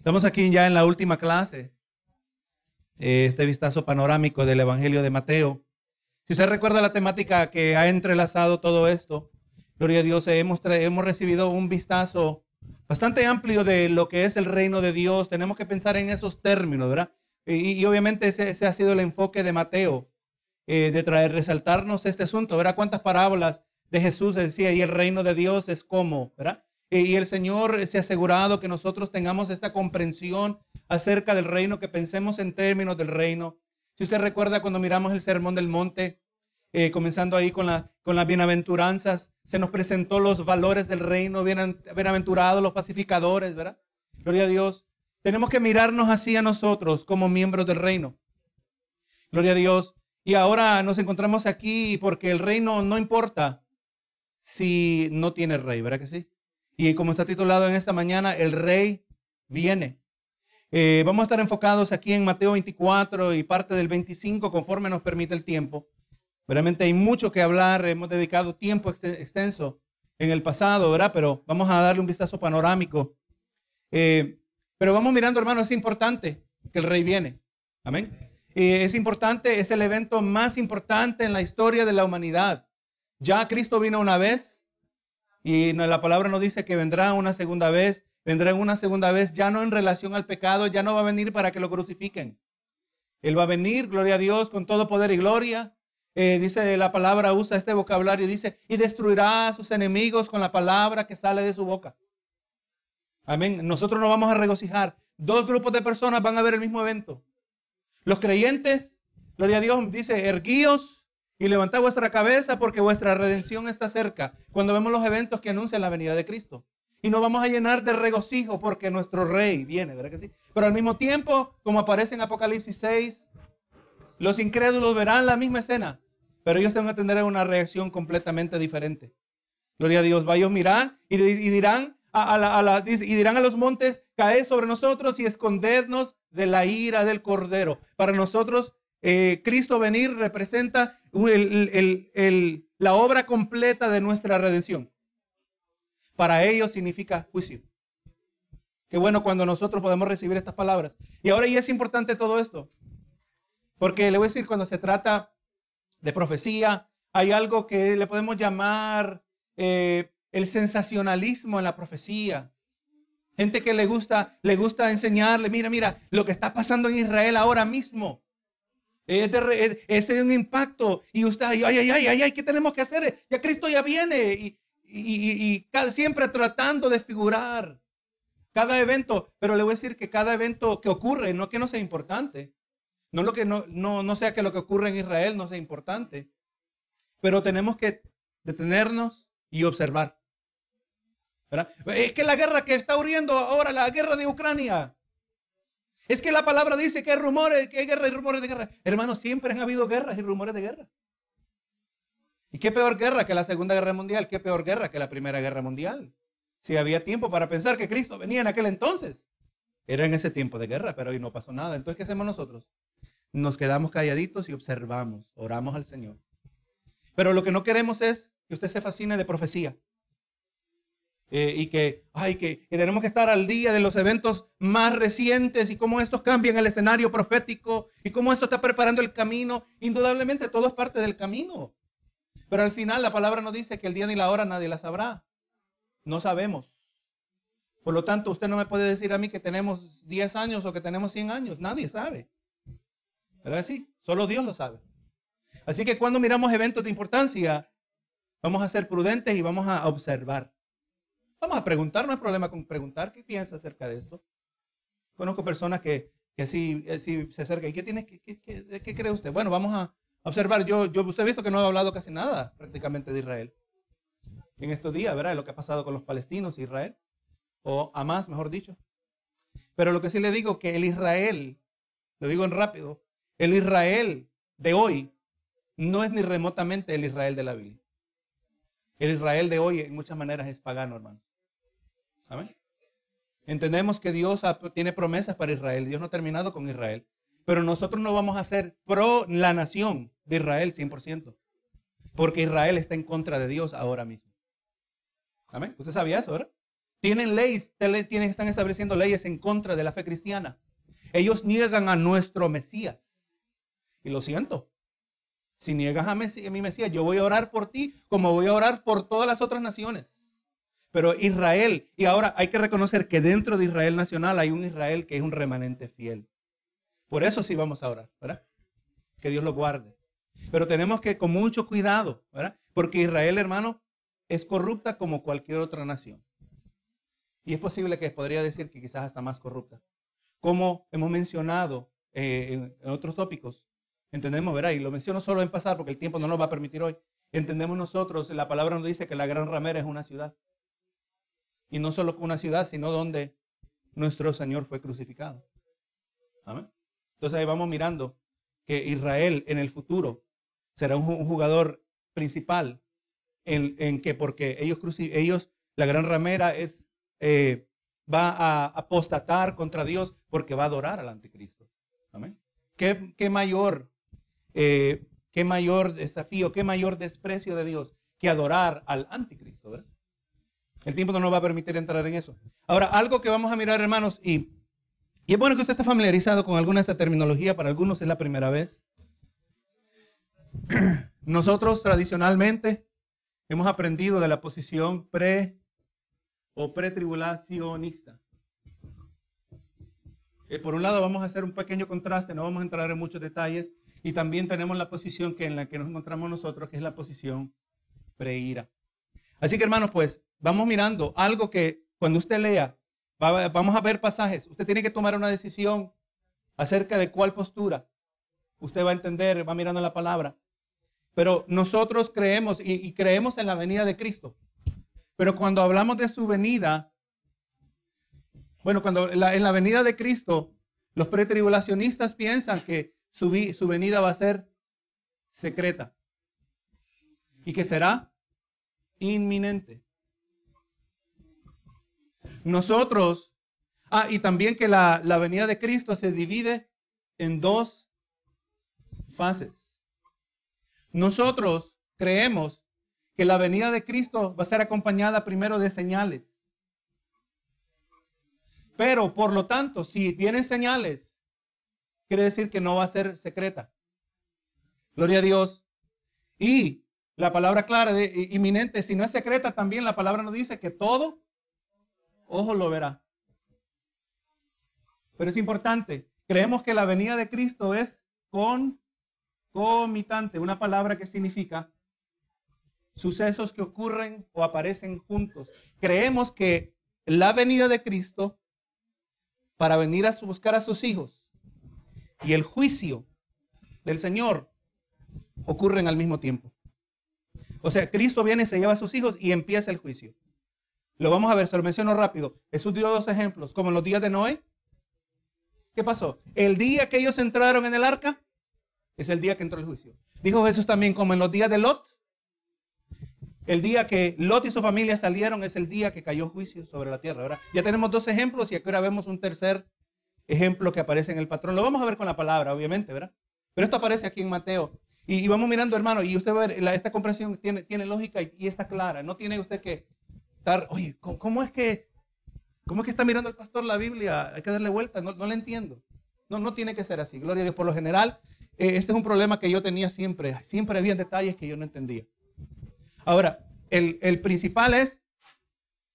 Estamos aquí ya en la última clase, eh, este vistazo panorámico del Evangelio de Mateo. Si usted recuerda la temática que ha entrelazado todo esto, gloria a Dios, hemos, hemos recibido un vistazo bastante amplio de lo que es el reino de Dios. Tenemos que pensar en esos términos, ¿verdad? Y, obviamente ese, ha sido el enfoque de Mateo, eh, de traer, resaltarnos este asunto, ¿verdad? Cuántas parábolas de Jesús decía, y el reino de Dios es como, ¿verdad? Y el Señor se ha asegurado que nosotros tengamos esta comprensión acerca del reino, que pensemos en términos del reino. Si usted recuerda cuando miramos el Sermón del Monte, eh, comenzando ahí con, la, con las bienaventuranzas, se nos presentó los valores del reino, bienaventurados los pacificadores, ¿verdad? Gloria a Dios. Tenemos que mirarnos así a nosotros como miembros del reino. Gloria a Dios. Y ahora nos encontramos aquí porque el reino no importa si no tiene rey, ¿verdad que sí? Y como está titulado en esta mañana, el rey viene. Eh, vamos a estar enfocados aquí en Mateo 24 y parte del 25 conforme nos permite el tiempo. Realmente hay mucho que hablar, hemos dedicado tiempo extenso en el pasado, ¿verdad? Pero vamos a darle un vistazo panorámico. Eh, pero vamos mirando, hermano, es importante que el rey viene. Amén. Eh, es importante, es el evento más importante en la historia de la humanidad. Ya Cristo vino una vez, y la palabra nos dice que vendrá una segunda vez, vendrá una segunda vez, ya no en relación al pecado, ya no va a venir para que lo crucifiquen. Él va a venir, gloria a Dios, con todo poder y gloria. Eh, dice la palabra, usa este vocabulario, dice, y destruirá a sus enemigos con la palabra que sale de su boca. Amén. Nosotros nos vamos a regocijar. Dos grupos de personas van a ver el mismo evento. Los creyentes, gloria a Dios, dice, erguíos y levantad vuestra cabeza porque vuestra redención está cerca. Cuando vemos los eventos que anuncian la venida de Cristo. Y nos vamos a llenar de regocijo porque nuestro rey viene, ¿verdad que sí? Pero al mismo tiempo, como aparece en Apocalipsis 6, los incrédulos verán la misma escena, pero ellos van a tener una reacción completamente diferente. Gloria a Dios. Va ellos y, dirán a, y dirán a los montes, caed sobre nosotros y escondernos de la ira del cordero. Para nosotros eh, Cristo venir representa la obra completa de nuestra redención. Para ellos significa juicio. Qué bueno cuando nosotros podemos recibir estas palabras. Y ahora ya es importante todo esto. Porque le voy a decir, cuando se trata de profecía, hay algo que le podemos llamar eh, el sensacionalismo en la profecía. Gente que le gusta, le gusta enseñarle, mira, mira, lo que está pasando en Israel ahora mismo. Es, un impacto. Y usted, ay, ay, ay, ay, ay, ¿qué tenemos que hacer? Ya Cristo ya viene. Y, y, siempre tratando de figurar cada evento. Pero le voy a decir que cada evento que ocurre, no que no sea importante. No, lo que no, no, no sea que lo que ocurre en Israel no sea importante. Pero tenemos que detenernos y observar. Es que la guerra que está ocurriendo ahora, la guerra de Ucrania, es que la palabra dice que hay rumores, que hay guerra y rumores de guerra. Hermanos, siempre han habido guerras y rumores de guerra. ¿Y qué peor guerra que la Segunda Guerra Mundial? ¿Qué peor guerra que la Primera Guerra Mundial? Si había tiempo para pensar que Cristo venía en aquel entonces. Era en ese tiempo de guerra, pero hoy no pasó nada. Entonces, ¿qué hacemos nosotros? Nos quedamos calladitos y observamos, oramos al Señor. Pero lo que no queremos es que usted se fascine de profecía. Eh, y que, ay, que, tenemos que estar al día de los eventos más recientes y cómo estos cambian el escenario profético y cómo esto está preparando el camino. Indudablemente todo es parte del camino. Pero al final la palabra nos dice que el día ni la hora nadie la sabrá. No sabemos. Por lo tanto, usted no me puede decir a mí que tenemos 10 años o que tenemos 100 años. Nadie sabe. ¿Verdad? Sí, solo Dios lo sabe. Así que cuando miramos eventos de importancia, vamos a ser prudentes y vamos a observar. Vamos a preguntar, no hay problema con preguntar. ¿Qué piensa acerca de esto? Conozco personas que, que así, se acercan. ¿Y qué, cree usted? Bueno, vamos a observar. Yo, yo, usted ha visto que no he hablado casi nada prácticamente de Israel. En estos días, ¿verdad? Lo que ha pasado con los palestinos e Israel. O a más, mejor dicho. Pero lo que sí le digo que el Israel, lo digo en rápido, el Israel de hoy no es ni remotamente el Israel de la Biblia. El Israel de hoy en muchas maneras es pagano, hermano. Entendemos que Dios tiene promesas para Israel. Dios no ha terminado con Israel. Pero nosotros no vamos a ser pro la nación de Israel 100%. Porque Israel está en contra de Dios ahora mismo. Amén. Usted sabía eso, ¿verdad? tienen leyes, tienen, están estableciendo leyes en contra de la fe cristiana. Ellos niegan a nuestro Mesías. Y lo siento. Si niegas a, a mi Mesías, yo voy a orar por ti como voy a orar por todas las otras naciones. Pero Israel, y ahora hay que reconocer que dentro de Israel nacional hay un Israel que es un remanente fiel. Por eso sí vamos a orar, ¿verdad? Que Dios lo guarde. Pero tenemos que con mucho cuidado, ¿verdad? Porque Israel, hermano, es corrupta como cualquier otra nación. Y es posible que podría decir que quizás hasta más corrupta. Como hemos mencionado eh, en, otros tópicos, entendemos, ¿verdad? Y lo menciono solo en pasar porque el tiempo no nos va a permitir hoy. Entendemos nosotros, la palabra nos dice que la gran ramera es una ciudad. Y no solo una ciudad, sino donde nuestro Señor fue crucificado. Amén. Entonces ahí vamos mirando que Israel en el futuro será un jugador principal en, que porque ellos, ellos, la gran ramera es, eh, va a apostatar contra Dios porque va a adorar al anticristo. Amén. ¿Qué, mayor, eh, qué mayor desafío, qué mayor desprecio de Dios que adorar al anticristo, ¿verdad? El tiempo no nos va a permitir entrar en eso. Ahora, algo que vamos a mirar, hermanos, y y es bueno que usted esté familiarizado con alguna de esta terminología, para algunos es la primera vez. Nosotros tradicionalmente hemos aprendido de la posición pre o pretribulacionista. Eh, por un lado vamos a hacer un pequeño contraste, no vamos a entrar en muchos detalles, y también tenemos la posición que en la que nos encontramos nosotros, que es la posición preira. Así que hermanos, pues vamos mirando algo que cuando usted lea vamos a ver pasajes. Usted tiene que tomar una decisión acerca de cuál postura. Usted va a entender, va mirando la palabra. Pero nosotros creemos y, creemos en la venida de Cristo. Pero cuando hablamos de su venida, bueno, cuando en la venida de Cristo, los pretribulacionistas piensan que su, su venida va a ser secreta y que será inminente. Nosotros, ah, y también que la, la venida de Cristo se divide en dos fases. Nosotros creemos que la venida de Cristo va a ser acompañada primero de señales. Pero, por lo tanto, si vienen señales, quiere decir que no va a ser secreta. Gloria a Dios. Y la palabra clara de inminente, si no es secreta, también la palabra nos dice que todo ojo lo verá. Pero es importante, creemos que la venida de Cristo es concomitante, una palabra que significa sucesos que ocurren o aparecen juntos. Creemos que la venida de Cristo para venir a buscar a sus hijos y el juicio del Señor ocurren al mismo tiempo. O sea, Cristo viene, se lleva a sus hijos y empieza el juicio. Lo vamos a ver, se lo menciono rápido. Jesús dio dos ejemplos, como en los días de Noé. ¿Qué pasó? El día que ellos entraron en el arca es el día que entró el juicio. Dijo Jesús también, como en los días de Lot. El día que Lot y su familia salieron es el día que cayó juicio sobre la tierra. ¿verdad? Ya tenemos dos ejemplos y ahora vemos un tercer ejemplo que aparece en el patrón. Lo vamos a ver con la palabra, obviamente, ¿verdad? Pero esto aparece aquí en Mateo. Y, vamos mirando, hermano, y usted va a ver, esta comprensión tiene, lógica y, está clara. No tiene usted que oye, ¿cómo, es que, cómo es que está mirando el pastor la Biblia? Hay que darle vuelta, no, no le entiendo. No, no tiene que ser así. Gloria a Dios. Por lo general, eh, este es un problema que yo tenía siempre. Siempre había detalles que yo no entendía. Ahora, el, principal es,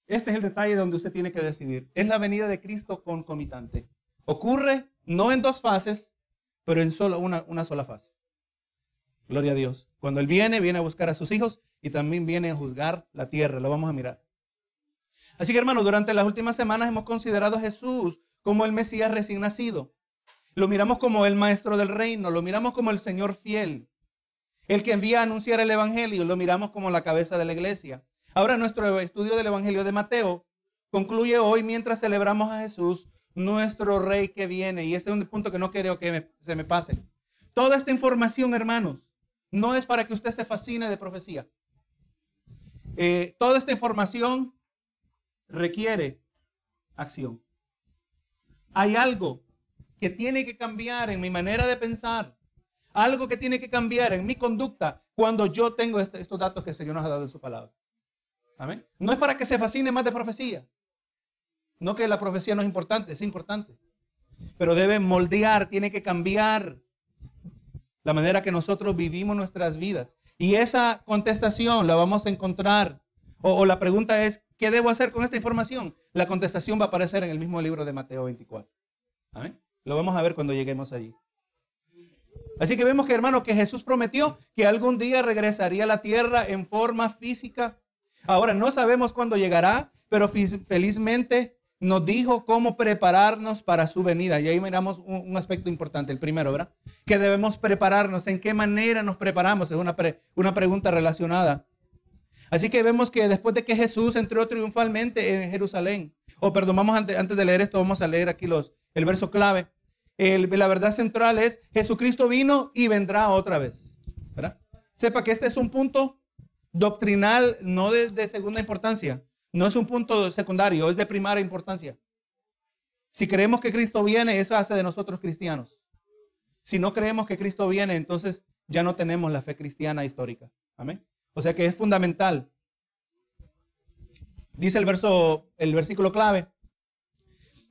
este es el detalle donde usted tiene que decidir. Es la venida de Cristo concomitante. Ocurre no en dos fases, pero en solo una sola fase. Gloria a Dios. Cuando Él viene, viene a buscar a sus hijos y también viene a juzgar la tierra. Lo vamos a mirar. Así que hermanos, durante las últimas semanas hemos considerado a Jesús como el Mesías recién nacido. Lo miramos como el maestro del reino, lo miramos como el Señor fiel, el que envía a anunciar el Evangelio, lo miramos como la cabeza de la iglesia. Ahora nuestro estudio del Evangelio de Mateo concluye hoy mientras celebramos a Jesús, nuestro rey que viene. Y ese es un punto que no quiero que se me pase. Toda esta información, hermanos, no es para que usted se fascine de profecía. Eh, toda esta información requiere acción. Hay algo que tiene que cambiar en mi manera de pensar, algo que tiene que cambiar en mi conducta cuando yo tengo este, estos datos que el Señor nos ha dado en su palabra. Amén. No es para que se fascine más de profecía, No que la profecía no es importante, es importante. Pero debe moldear, tiene que cambiar la manera que nosotros vivimos nuestras vidas. Y esa contestación la vamos a encontrar. O, la pregunta es, ¿qué debo hacer con esta información? La contestación va a aparecer en el mismo libro de Mateo 24. Lo vamos a ver cuando lleguemos allí. Así que vemos que, hermano, que Jesús prometió que algún día regresaría a la tierra en forma física. Ahora, no sabemos cuándo llegará, pero felizmente nos dijo cómo prepararnos para su venida. Y ahí miramos un, aspecto importante, el primero, ¿verdad? Que debemos prepararnos, en qué manera nos preparamos, es una, una pregunta relacionada. Así que vemos que después de que Jesús entró triunfalmente en Jerusalén, o perdón, antes, antes de leer esto, vamos a leer aquí los, el verso clave la verdad central es Jesucristo vino y vendrá otra vez. Sepa que este es un punto doctrinal, no de, segunda importancia. No es un punto secundario, es de primaria importancia. Si creemos que Cristo viene, eso hace de nosotros cristianos. Si no creemos que Cristo viene, entonces ya no tenemos la fe cristiana histórica. Amén. O sea que es fundamental. Dice el verso, el versículo clave.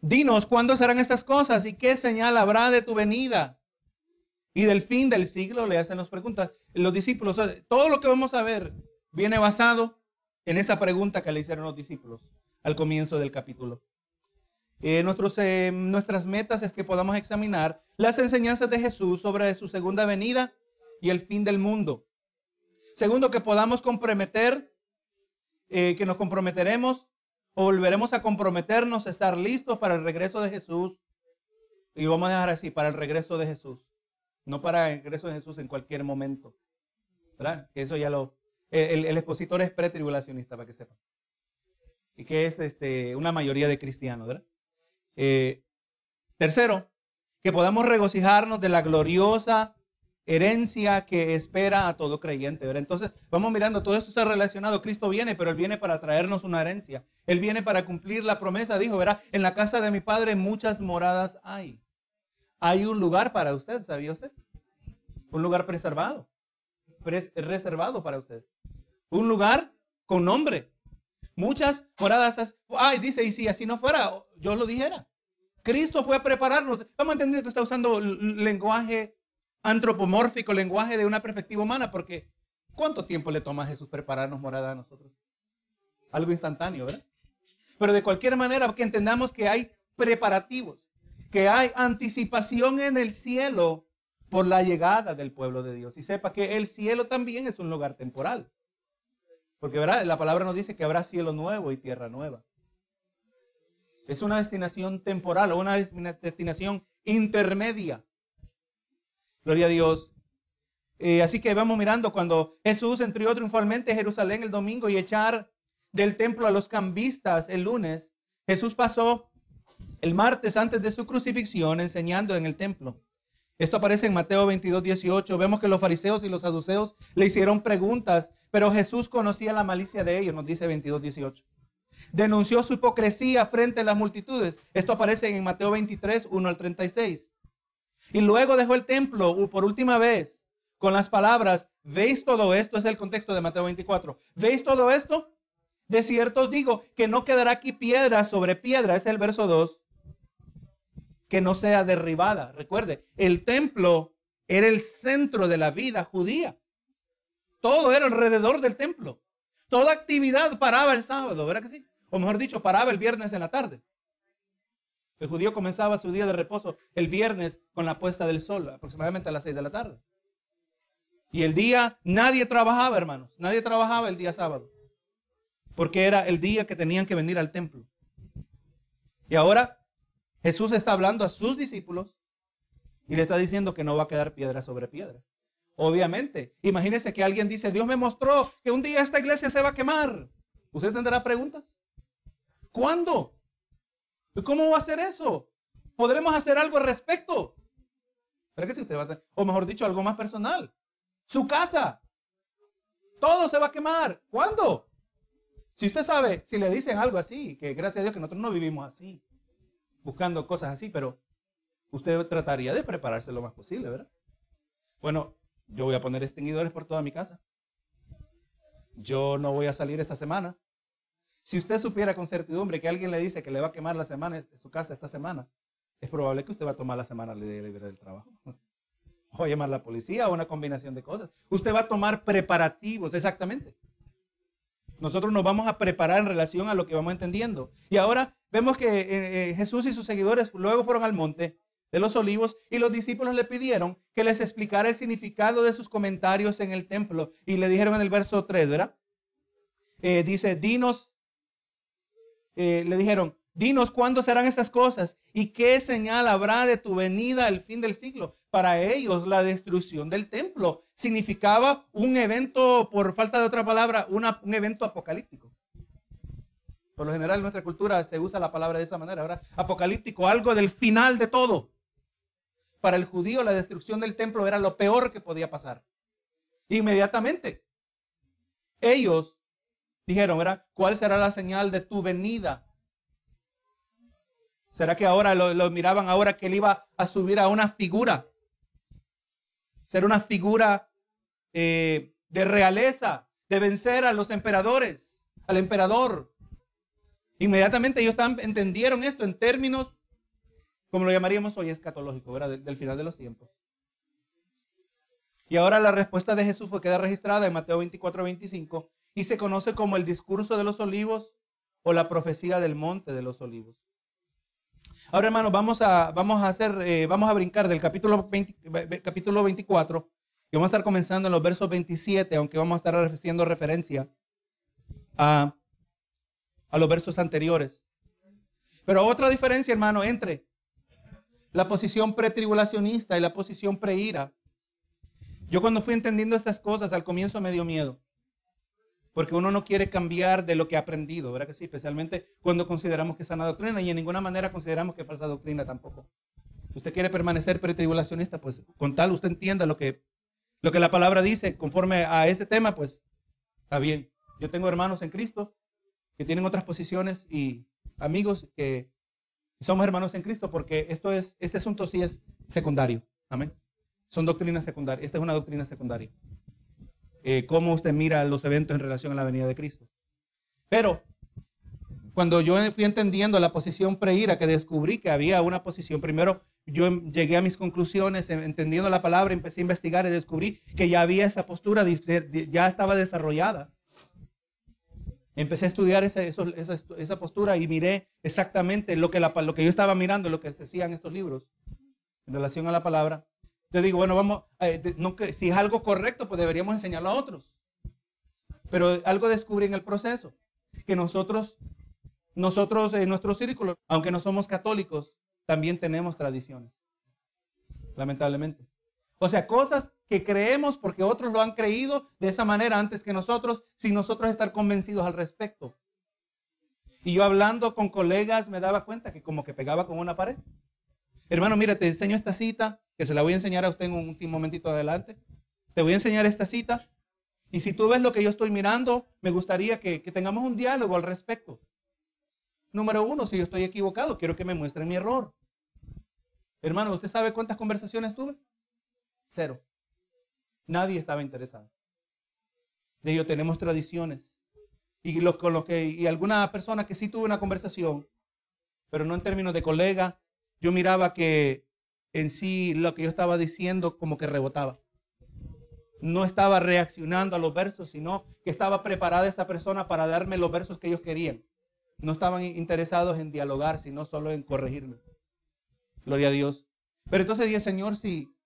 Dinos cuándo serán estas cosas y qué señal habrá de tu venida. Y del fin del siglo le hacen las preguntas. Los discípulos, todo lo que vamos a ver viene basado en esa pregunta que le hicieron los discípulos al comienzo del capítulo. Eh, nuestros, eh, nuestras metas es que podamos examinar las enseñanzas de Jesús sobre su segunda venida y el fin del mundo. Segundo, que podamos comprometer, eh, que nos comprometeremos o volveremos a comprometernos a estar listos para el regreso de Jesús. Y vamos a dejar así, para el regreso de Jesús. No para el regreso de Jesús en cualquier momento. ¿Verdad? Eso ya lo... El, expositor es pretribulacionista, para que sepan. Y que es este, una mayoría de cristianos, ¿verdad? Eh, tercero, que podamos regocijarnos de la gloriosa herencia que espera a todo creyente. ¿verdad? Entonces, vamos mirando, todo esto está relacionado. Cristo viene, pero Él viene para traernos una herencia. Él viene para cumplir la promesa. Dijo, verá, en la casa de mi Padre muchas moradas hay. Hay un lugar para usted, ¿sabía usted? Un lugar preservado, reservado para usted. Un lugar con nombre. Muchas moradas. Ay, dice, y si así no fuera, yo lo dijera. Cristo fue a prepararnos. Vamos a entender que está usando lenguaje antropomórfico lenguaje de una perspectiva humana, porque ¿cuánto tiempo le toma a Jesús prepararnos morada a nosotros? Algo instantáneo, ¿verdad? Pero de cualquier manera, que entendamos que hay preparativos, que hay anticipación en el cielo por la llegada del pueblo de Dios. Y sepa que el cielo también es un lugar temporal. Porque ¿verdad? la palabra nos dice que habrá cielo nuevo y tierra nueva. Es una destinación temporal o una destinación intermedia. Gloria a Dios. Eh, así que vamos mirando cuando Jesús entró triunfalmente a Jerusalén el domingo y echar del templo a los cambistas el lunes. Jesús pasó el martes antes de su crucifixión enseñando en el templo. Esto aparece en Mateo 22, 18. Vemos que los fariseos y los saduceos le hicieron preguntas, pero Jesús conocía la malicia de ellos, nos dice 22, 18. Denunció su hipocresía frente a las multitudes. Esto aparece en Mateo 23, 1 al 36. Y luego dejó el templo por última vez con las palabras, ¿veis todo esto? Es el contexto de Mateo 24. ¿Veis todo esto? De cierto os digo que no quedará aquí piedra sobre piedra, es el verso 2, que no sea derribada. Recuerde, el templo era el centro de la vida judía. Todo era alrededor del templo. Toda actividad paraba el sábado, ¿verdad que sí? O mejor dicho, paraba el viernes en la tarde. El judío comenzaba su día de reposo el viernes con la puesta del sol, aproximadamente a las 6 de la tarde. Y el día, nadie trabajaba, hermanos. Nadie trabajaba el día sábado. Porque era el día que tenían que venir al templo. Y ahora Jesús está hablando a sus discípulos y le está diciendo que no va a quedar piedra sobre piedra. Obviamente, imagínese que alguien dice, Dios me mostró que un día esta iglesia se va a quemar. ¿Usted tendrá preguntas? ¿Cuándo? ¿Cómo va a hacer eso? ¿Podremos hacer algo al respecto? ¿Pero si usted va a o mejor dicho, algo más personal. Su casa. Todo se va a quemar. ¿Cuándo? Si usted sabe, si le dicen algo así, que gracias a Dios que nosotros no vivimos así, buscando cosas así, pero usted trataría de prepararse lo más posible, ¿verdad? Bueno, yo voy a poner extinguidores por toda mi casa. Yo no voy a salir esta semana. Si usted supiera con certidumbre que alguien le dice que le va a quemar la semana en su casa esta semana, es probable que usted va a tomar la semana libre del trabajo. O llamar a la policía o una combinación de cosas. Usted va a tomar preparativos, exactamente. Nosotros nos vamos a preparar en relación a lo que vamos entendiendo. Y ahora vemos que eh, eh, Jesús y sus seguidores luego fueron al monte de los olivos y los discípulos le pidieron que les explicara el significado de sus comentarios en el templo. Y le dijeron en el verso 3, ¿verdad? Eh, dice, dinos, le dijeron, dinos cuándo serán estas cosas y qué señal habrá de tu venida al fin del siglo. Para ellos la destrucción del templo significaba un evento, por falta de otra palabra, un evento apocalíptico. Por lo general en nuestra cultura se usa la palabra de esa manera, ahora apocalíptico, algo del final de todo. Para el judío la destrucción del templo era lo peor que podía pasar. Inmediatamente. Ellos dijeron. ¿Cuál será la señal de tu venida? ¿Será que ahora lo, lo miraban ahora que él iba a subir a una figura? Ser una figura eh, de realeza, de vencer a los emperadores, al emperador. Inmediatamente ellos entendieron esto en términos, como lo llamaríamos hoy, escatológico, ¿verdad? Del, final de los tiempos. Y ahora la respuesta de Jesús fue queda registrada en Mateo 24, 25 y se conoce como el discurso de los olivos o la profecía del monte de los olivos. Ahora, hermanos, vamos a, vamos a hacer, eh, vamos a brincar del capítulo, capítulo 24 y vamos a estar comenzando en los versos 27, aunque vamos a estar haciendo referencia a, a los versos anteriores. Pero otra diferencia, hermano, entre la posición pretribulacionista y la posición preira. Yo cuando fui entendiendo estas cosas, al comienzo me dio miedo. Porque uno no quiere cambiar de lo que ha aprendido, ¿verdad que sí? Especialmente cuando consideramos que es sana doctrina y en ninguna manera consideramos que es falsa doctrina tampoco. Si usted quiere permanecer pretribulacionista, pues con tal usted entienda lo que, lo que la palabra dice conforme a ese tema, pues está bien. Yo tengo hermanos en Cristo que tienen otras posiciones y amigos que somos hermanos en Cristo porque esto es, este asunto sí es secundario. Amén. Son doctrinas secundarias. Esta es una doctrina secundaria. Eh, cómo usted mira los eventos en relación a la venida de Cristo. Pero cuando yo fui entendiendo la posición preira, que descubrí que había una posición, primero yo llegué a mis conclusiones, entendiendo la palabra, empecé a investigar y descubrí que ya había esa postura, ya estaba desarrollada. Empecé a estudiar esa, esa, postura y miré exactamente lo que, lo que yo estaba mirando, lo que se decía en estos libros en relación a la palabra. Yo digo, bueno, vamos, eh, si es algo correcto, pues deberíamos enseñarlo a otros. Pero algo descubrí en el proceso, que nosotros, nosotros en nuestro círculo, aunque no somos católicos, también tenemos tradiciones. Lamentablemente. O sea, cosas que creemos porque otros lo han creído de esa manera antes que nosotros, sin nosotros estar convencidos al respecto. Y yo hablando con colegas me daba cuenta que como que pegaba con una pared. Hermano, mira, te enseño esta cita que se la voy a enseñar a usted en un último momentito adelante. Te voy a enseñar esta cita. Y si tú ves lo que yo estoy mirando, me gustaría que, tengamos un diálogo al respecto. Número uno, si yo estoy equivocado, quiero que me muestre mi error. Hermano, ¿usted sabe cuántas conversaciones tuve? Cero. Nadie estaba interesado. De ello tenemos tradiciones. Y, los, con los que, y alguna persona que sí tuvo una conversación, pero no en términos de colega, yo miraba que en sí lo que yo estaba diciendo como que rebotaba. No estaba reaccionando a los versos, sino que estaba preparada esta persona para darme los versos que ellos querían. No estaban interesados en dialogar, sino solo en corregirme. Gloria a Dios. Pero entonces dije, Señor, si,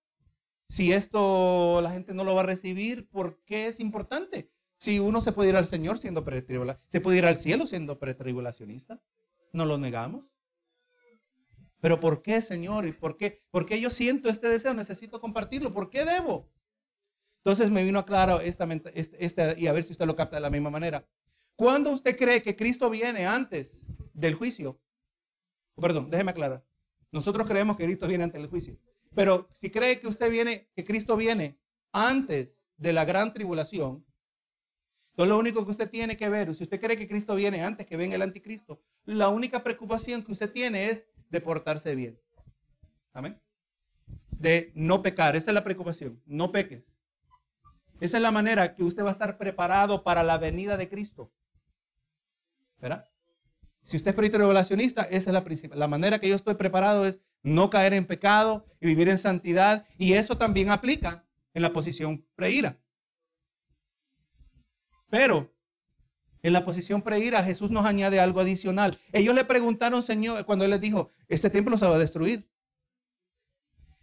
si esto la gente no lo va a recibir, ¿por qué es importante? Si uno se puede ir al Señor siendo pretribulacionista, se puede ir al cielo siendo pretribulacionista, no lo negamos. Pero ¿por qué, Señor? ¿Y por qué? ¿Por qué yo siento este deseo? Necesito compartirlo. ¿Por qué debo? Entonces me vino claro esta, este, esta, y a ver si usted lo capta de la misma manera. ¿Cuándo usted cree que Cristo viene antes del juicio? Perdón, déjeme aclarar. Nosotros creemos que Cristo viene antes del juicio. Pero si cree que usted viene, que Cristo viene antes de la gran tribulación, entonces lo único que usted tiene que ver, si usted cree que Cristo viene antes que venga el anticristo, la única preocupación que usted tiene es de portarse bien. Amén. De no pecar. Esa es la preocupación. No peques. Esa es la manera que usted va a estar preparado para la venida de Cristo. ¿Verdad? Si usted es revelacionista, esa es la principal. La manera que yo estoy preparado es no caer en pecado y vivir en santidad. Y eso también aplica en la posición preira. Pero en la posición preira, Jesús nos añade algo adicional. Ellos le preguntaron, Señor, cuando Él les dijo, este templo se va a destruir.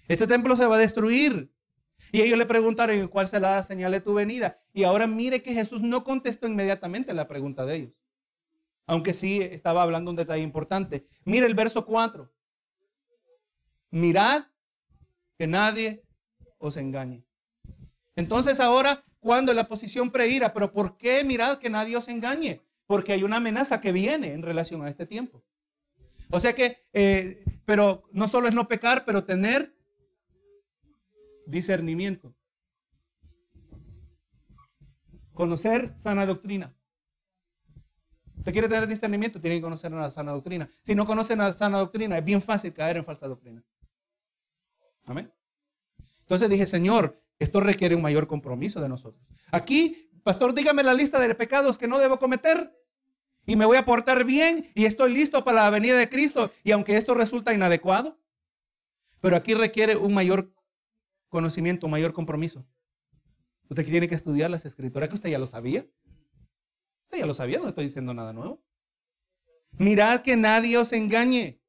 Este templo se va a destruir. Y ellos le preguntaron, ¿cuál será la señal de tu venida? Y ahora mire que Jesús no contestó inmediatamente la pregunta de ellos. Aunque sí estaba hablando un detalle importante. Mire el verso 4. Mirad que nadie os engañe. Entonces ahora, cuando la posición preira, pero ¿por qué mirad que nadie os engañe? Porque hay una amenaza que viene en relación a este tiempo. O sea que, eh, pero no solo es no pecar, pero tener discernimiento. Conocer sana doctrina. Usted quiere tener discernimiento, tiene que conocer una sana doctrina. Si no conoce una sana doctrina, es bien fácil caer en falsa doctrina. Amén. Entonces dije, Señor, esto requiere un mayor compromiso de nosotros. Aquí, pastor, dígame la lista de pecados que no debo cometer. Y me voy a portar bien y estoy listo para la venida de Cristo. Y aunque esto resulta inadecuado, pero aquí requiere un mayor conocimiento, mayor compromiso. Usted tiene que estudiar las escrituras, que usted ya lo sabía. Usted ya lo sabía, no estoy diciendo nada nuevo. Mirad que nadie os engañe.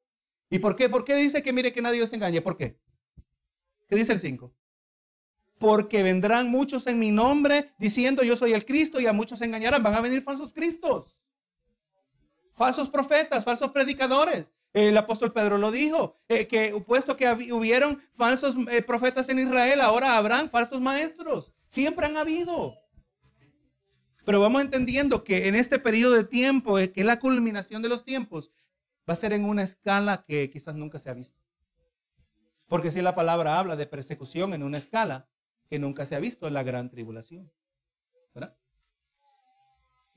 ¿Y por qué? ¿Por qué dice que mire que nadie os engañe? ¿Por qué? ¿Qué dice el 5? Porque vendrán muchos en mi nombre diciendo yo soy el Cristo y a muchos se engañarán. Van a venir falsos Cristos, falsos profetas, falsos predicadores. El apóstol Pedro lo dijo, eh, que puesto que hubieron falsos eh, profetas en Israel, ahora habrán falsos maestros. Siempre han habido. Pero vamos entendiendo que en este periodo de tiempo, eh, que es la culminación de los tiempos, va a ser en una escala que quizás nunca se ha visto. Porque si la palabra habla de persecución en una escala que nunca se ha visto la gran tribulación. ¿verdad?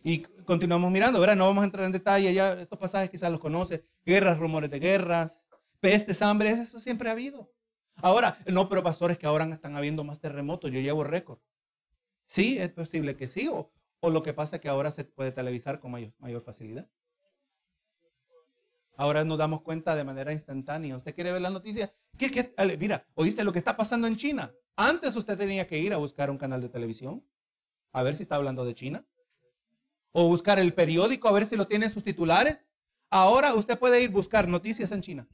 Y continuamos mirando, ¿verdad? No vamos a entrar en detalle, ya estos pasajes quizás los conoce, guerras, rumores de guerras, pestes, hambre, eso siempre ha habido. Ahora, no, pero pastores que ahora están habiendo más terremotos, yo llevo récord. Sí, es posible que sí, o, lo que pasa es que ahora se puede televisar con mayor facilidad. Ahora nos damos cuenta de manera instantánea. ¿Usted quiere ver la noticia? ¿Qué? Mira, ¿oíste lo que está pasando en China? Antes usted tenía que ir a buscar un canal de televisión, a ver si está hablando de China o buscar el periódico a ver si lo tiene en sus titulares. Ahora usted puede ir a buscar noticias en China.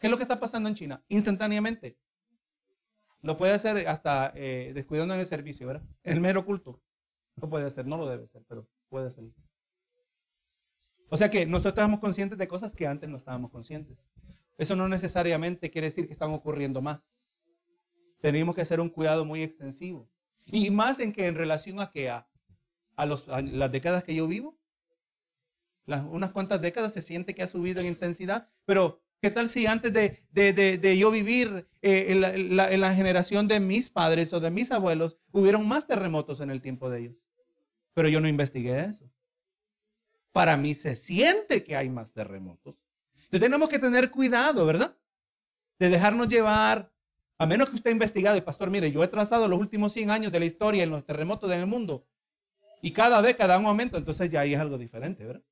¿Qué es lo que está pasando en China? Instantáneamente. Lo puede hacer hasta eh, descuidando en el servicio, ¿verdad? El mero culto. No puede hacer, no lo debe hacer, pero puede hacerlo. O sea que nosotros estamos conscientes de cosas que antes no estábamos conscientes. Eso no necesariamente quiere decir que están ocurriendo más. Tenemos que hacer un cuidado muy extensivo. Y más en que en relación a que a a, las décadas que yo vivo. Las, unas cuantas décadas se siente que ha subido en intensidad, pero ¿qué tal si antes de, de, yo vivir eh, en, la, en la generación de mis padres o de mis abuelos hubieron más terremotos en el tiempo de ellos? Pero yo no investigué eso. Para mí se siente que hay más terremotos. Entonces tenemos que tener cuidado, ¿verdad? De dejarnos llevar, a menos que usted haya investigado, y pastor, mire, yo he trazado los últimos 100 años de la historia en los terremotos del mundo y cada década un aumento, entonces ya ahí es algo diferente, ¿verdad?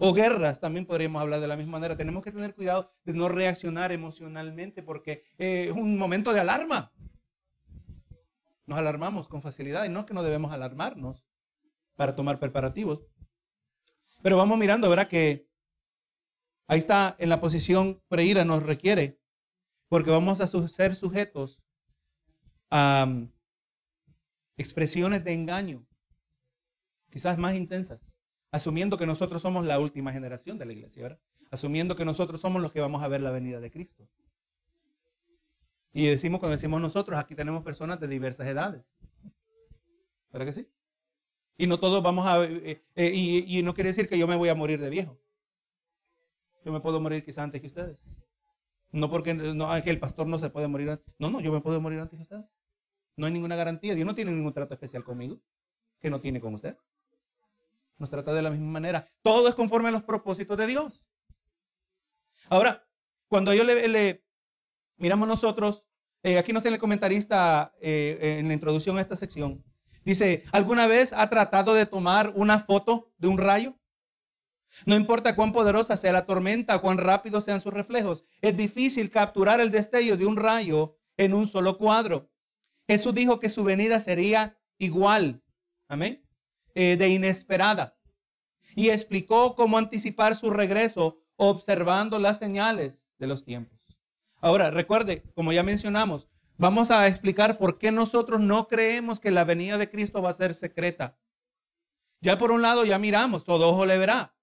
O guerras, también podríamos hablar de la misma manera. Tenemos que tener cuidado de no reaccionar emocionalmente porque eh, es un momento de alarma. Nos alarmamos con facilidad y no que no debemos alarmarnos para tomar preparativos. Pero vamos mirando, ¿verdad? Que ahí está en la posición preira nos requiere, porque vamos a ser sujetos a um, expresiones de engaño quizás más intensas, asumiendo que nosotros somos la última generación de la iglesia, ¿verdad? Asumiendo que nosotros somos los que vamos a ver la venida de Cristo. Y decimos, cuando decimos nosotros, aquí tenemos personas de diversas edades. ¿Verdad que sí? Y no todos vamos a... Eh, eh, y, no quiere decir que yo me voy a morir de viejo. Yo me puedo morir quizás antes que ustedes. No porque no, el pastor no se puede morir antes. No, no, yo me puedo morir antes que ustedes. No hay ninguna garantía. Dios no tiene ningún trato especial conmigo que no tiene con usted nos trata de la misma manera. Todo es conforme a los propósitos de Dios. Ahora, cuando yo le, miramos nosotros, eh, aquí nos tiene el comentarista en la introducción a esta sección. Dice, ¿alguna vez ha tratado de tomar una foto de un rayo? No importa cuán poderosa sea la tormenta cuán rápidos sean sus reflejos, es difícil capturar el destello de un rayo en un solo cuadro. Jesús dijo que su venida sería igual, amén, eh, de inesperada. Y explicó cómo anticipar su regreso observando las señales de los tiempos. Ahora, recuerde, como ya mencionamos, vamos a explicar por qué nosotros no creemos que la venida de Cristo va a ser secreta. Ya por un lado ya miramos, todo ojo le verá.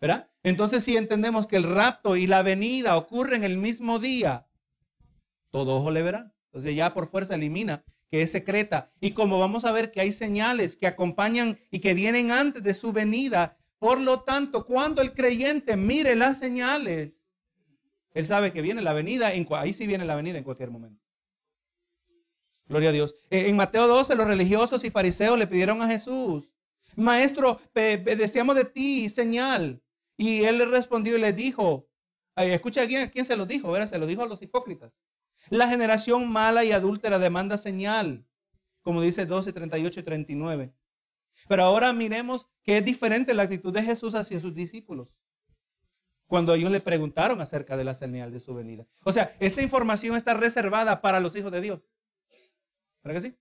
¿Verdad? Entonces si entendemos que el rapto y la venida ocurren el mismo día, todo ojo le verá. Entonces ya por fuerza elimina que es secreta. Y como vamos a ver que hay señales que acompañan y que vienen antes de su venida, por lo tanto, cuando el creyente mire las señales, él sabe que viene la venida, ahí sí viene la venida en cualquier momento. Gloria a Dios. Eh, en Mateo 12, los religiosos y fariseos le pidieron a Jesús, Maestro, deseamos de ti señal. Y él le respondió y le dijo, escucha quién, quién se lo dijo, ¿verdad? se lo dijo a los hipócritas. La generación mala y adúltera demanda señal, como dice 12, 38 y 39. Pero ahora miremos que es diferente la actitud de Jesús hacia sus discípulos. Cuando ellos le preguntaron acerca de la señal de su venida. O sea, esta información está reservada para los hijos de Dios. ¿Verdad que sí?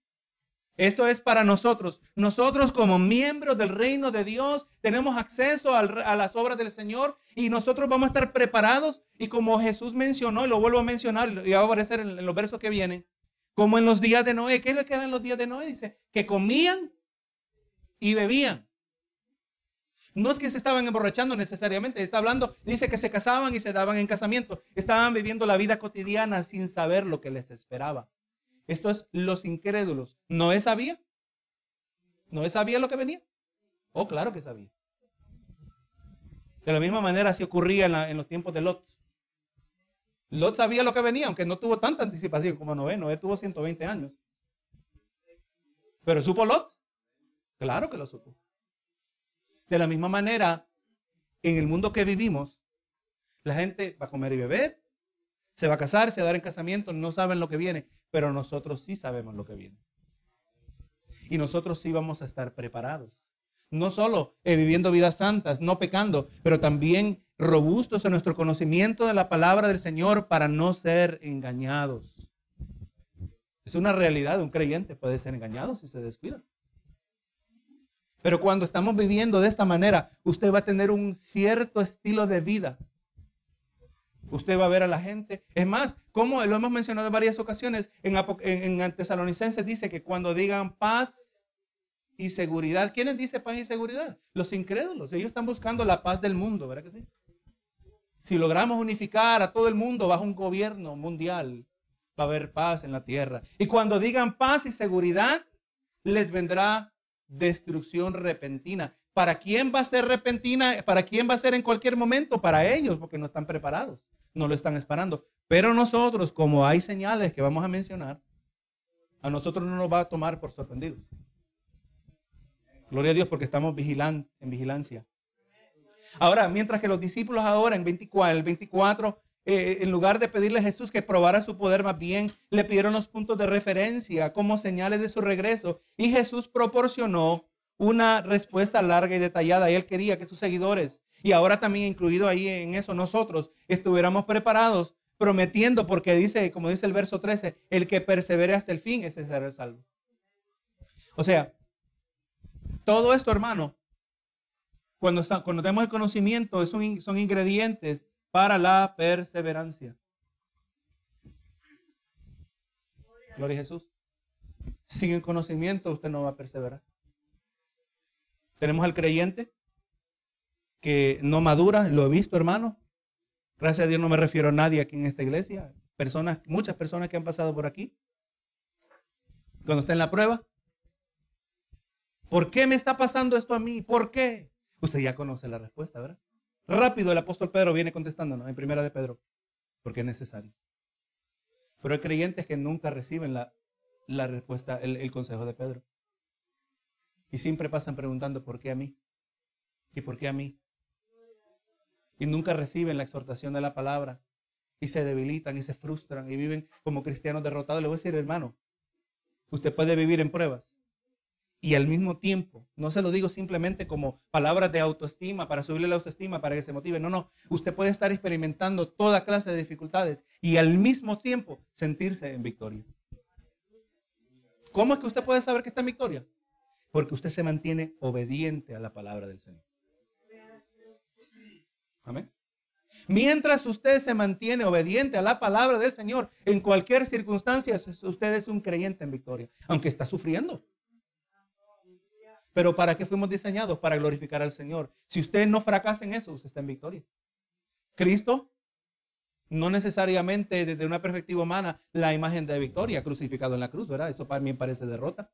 Esto es para nosotros. Nosotros como miembros del reino de Dios tenemos acceso a las obras del Señor y nosotros vamos a estar preparados. Y como Jesús mencionó, y lo vuelvo a mencionar, y va a aparecer en, los versos que vienen, como en los días de Noé. ¿Qué es lo que eran los días de Noé? Dice, que comían y bebían. No es que se estaban emborrachando necesariamente, está hablando, dice que se casaban y se daban en casamiento. Estaban viviendo la vida cotidiana sin saber lo que les esperaba. Esto es los incrédulos. ¿No sabía? ¿No sabía lo que venía? Oh, claro que sabía. De la misma manera así ocurría en, los tiempos de Lot. Lot sabía lo que venía, aunque no tuvo tanta anticipación como Noé. Noé tuvo 120 años. Pero ¿supo Lot? Claro que lo supo. De la misma manera, en el mundo que vivimos, la gente va a comer y beber, se va a casar, se va a dar en casamiento, no saben lo que viene pero nosotros sí sabemos lo que viene. Y nosotros sí vamos a estar preparados. No solo eh, viviendo vidas santas, no pecando, pero también robustos en nuestro conocimiento de la palabra del Señor para no ser engañados. Es una realidad, un creyente puede ser engañado si se descuida. Pero cuando estamos viviendo de esta manera, usted va a tener un cierto estilo de vida Usted va a ver a la gente. Es más, como lo hemos mencionado en varias ocasiones, en, en, Tesalonicenses dice que cuando digan paz y seguridad, ¿quiénes dice paz y seguridad? Los incrédulos. Ellos están buscando la paz del mundo, ¿verdad que sí? Si logramos unificar a todo el mundo bajo un gobierno mundial, va a haber paz en la tierra. Y cuando digan paz y seguridad, les vendrá destrucción repentina. ¿Para quién va a ser repentina? ¿Para quién va a ser en cualquier momento? Para ellos, porque no están preparados no lo están esperando. Pero nosotros, como hay señales que vamos a mencionar, a nosotros no nos va a tomar por sorprendidos. Gloria a Dios porque estamos vigilan en vigilancia. Ahora, mientras que los discípulos ahora en 24, el 24, eh, en lugar de pedirle a Jesús que probara su poder, más bien le pidieron los puntos de referencia como señales de su regreso. Y Jesús proporcionó una respuesta larga y detallada. Y él quería que sus seguidores y ahora también incluido ahí en eso nosotros estuviéramos preparados, prometiendo, porque dice, como dice el verso 13, el que persevere hasta el fin, ese será el salvo. O sea, todo esto, hermano, cuando, cuando tenemos el conocimiento, son, son ingredientes para la perseverancia. Gloria a Jesús. Sin el conocimiento usted no va a perseverar. Tenemos al creyente que no madura, lo he visto, hermano. Gracias a Dios no me refiero a nadie aquí en esta iglesia. Personas, muchas personas que han pasado por aquí. Cuando está en la prueba. ¿Por qué me está pasando esto a mí? ¿Por qué? Usted ya conoce la respuesta, ¿verdad? Rápido el apóstol Pedro viene contestándonos en primera de Pedro. Porque es necesario. Pero hay creyentes que nunca reciben la, respuesta, el consejo de Pedro. Y siempre pasan preguntando, ¿por qué a mí? ¿Y por qué a mí? y nunca reciben la exhortación de la palabra y se debilitan y se frustran y viven como cristianos derrotados. Le voy a decir, hermano, usted puede vivir en pruebas y al mismo tiempo, no se lo digo simplemente como palabras de autoestima, para subirle la autoestima, para que se motive, no, no, usted puede estar experimentando toda clase de dificultades y al mismo tiempo sentirse en victoria. ¿Cómo es que usted puede saber que está en victoria? Porque usted se mantiene obediente a la palabra del Señor. Amén. Mientras usted se mantiene obediente a la palabra del Señor, en cualquier circunstancia, usted es un creyente en victoria, aunque está sufriendo. Pero ¿para qué fuimos diseñados? Para glorificar al Señor. Si usted no fracasa en eso, usted está en victoria. Cristo, no necesariamente desde una perspectiva humana, la imagen de victoria, crucificado en la cruz, ¿verdad? Eso para mí parece derrota.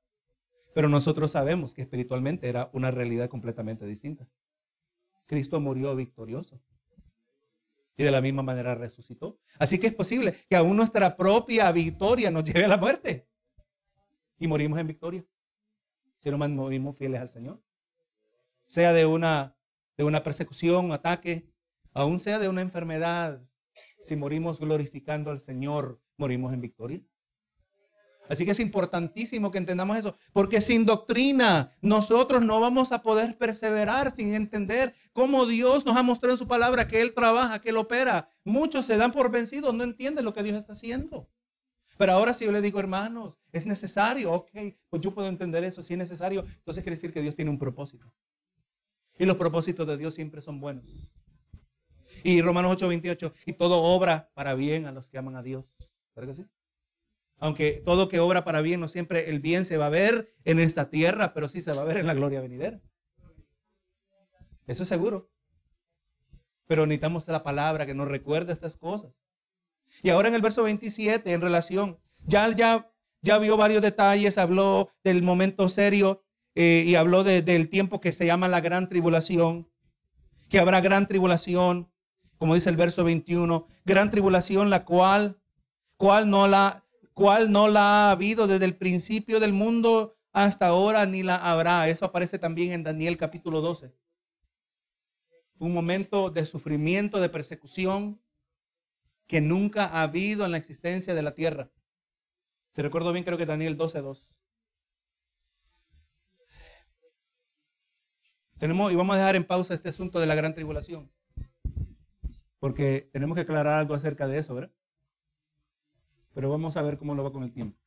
Pero nosotros sabemos que espiritualmente era una realidad completamente distinta. Cristo murió victorioso. Y de la misma manera resucitó. Así que es posible que aún nuestra propia victoria nos lleve a la muerte. Y morimos en victoria. Si no morimos fieles al Señor. Sea de una, de una persecución, ataque, aún sea de una enfermedad. Si morimos glorificando al Señor, morimos en victoria. Así que es importantísimo que entendamos eso, porque sin doctrina nosotros no vamos a poder perseverar sin entender cómo Dios nos ha mostrado en su palabra que Él trabaja, que Él opera. Muchos se dan por vencidos, no entienden lo que Dios está haciendo. Pero ahora si yo le digo, hermanos, es necesario, ok, pues yo puedo entender eso, si es necesario, entonces quiere decir que Dios tiene un propósito. Y los propósitos de Dios siempre son buenos. Y Romanos 8, 28, y todo obra para bien a los que aman a Dios. ¿Verdad que sí? Aunque todo que obra para bien, no siempre el bien se va a ver en esta tierra, pero sí se va a ver en la gloria venidera. Eso es seguro. Pero necesitamos la palabra que nos recuerde estas cosas. Y ahora en el verso 27, en relación, ya, ya, ya vio varios detalles, habló del momento serio eh, y habló del tiempo que se llama la gran tribulación, que habrá gran tribulación, como dice el verso 21, gran tribulación la cual, cual no la, cual no la ha habido desde el principio del mundo hasta ahora, ni la habrá. Eso aparece también en Daniel capítulo 12. Un momento de sufrimiento, de persecución que nunca ha habido en la existencia de la tierra. Se recuerdo bien, creo que Daniel 12.2. Tenemos, y vamos a dejar en pausa este asunto de la gran tribulación. Porque tenemos que aclarar algo acerca de eso, ¿verdad? pero vamos a ver cómo lo va con el tiempo.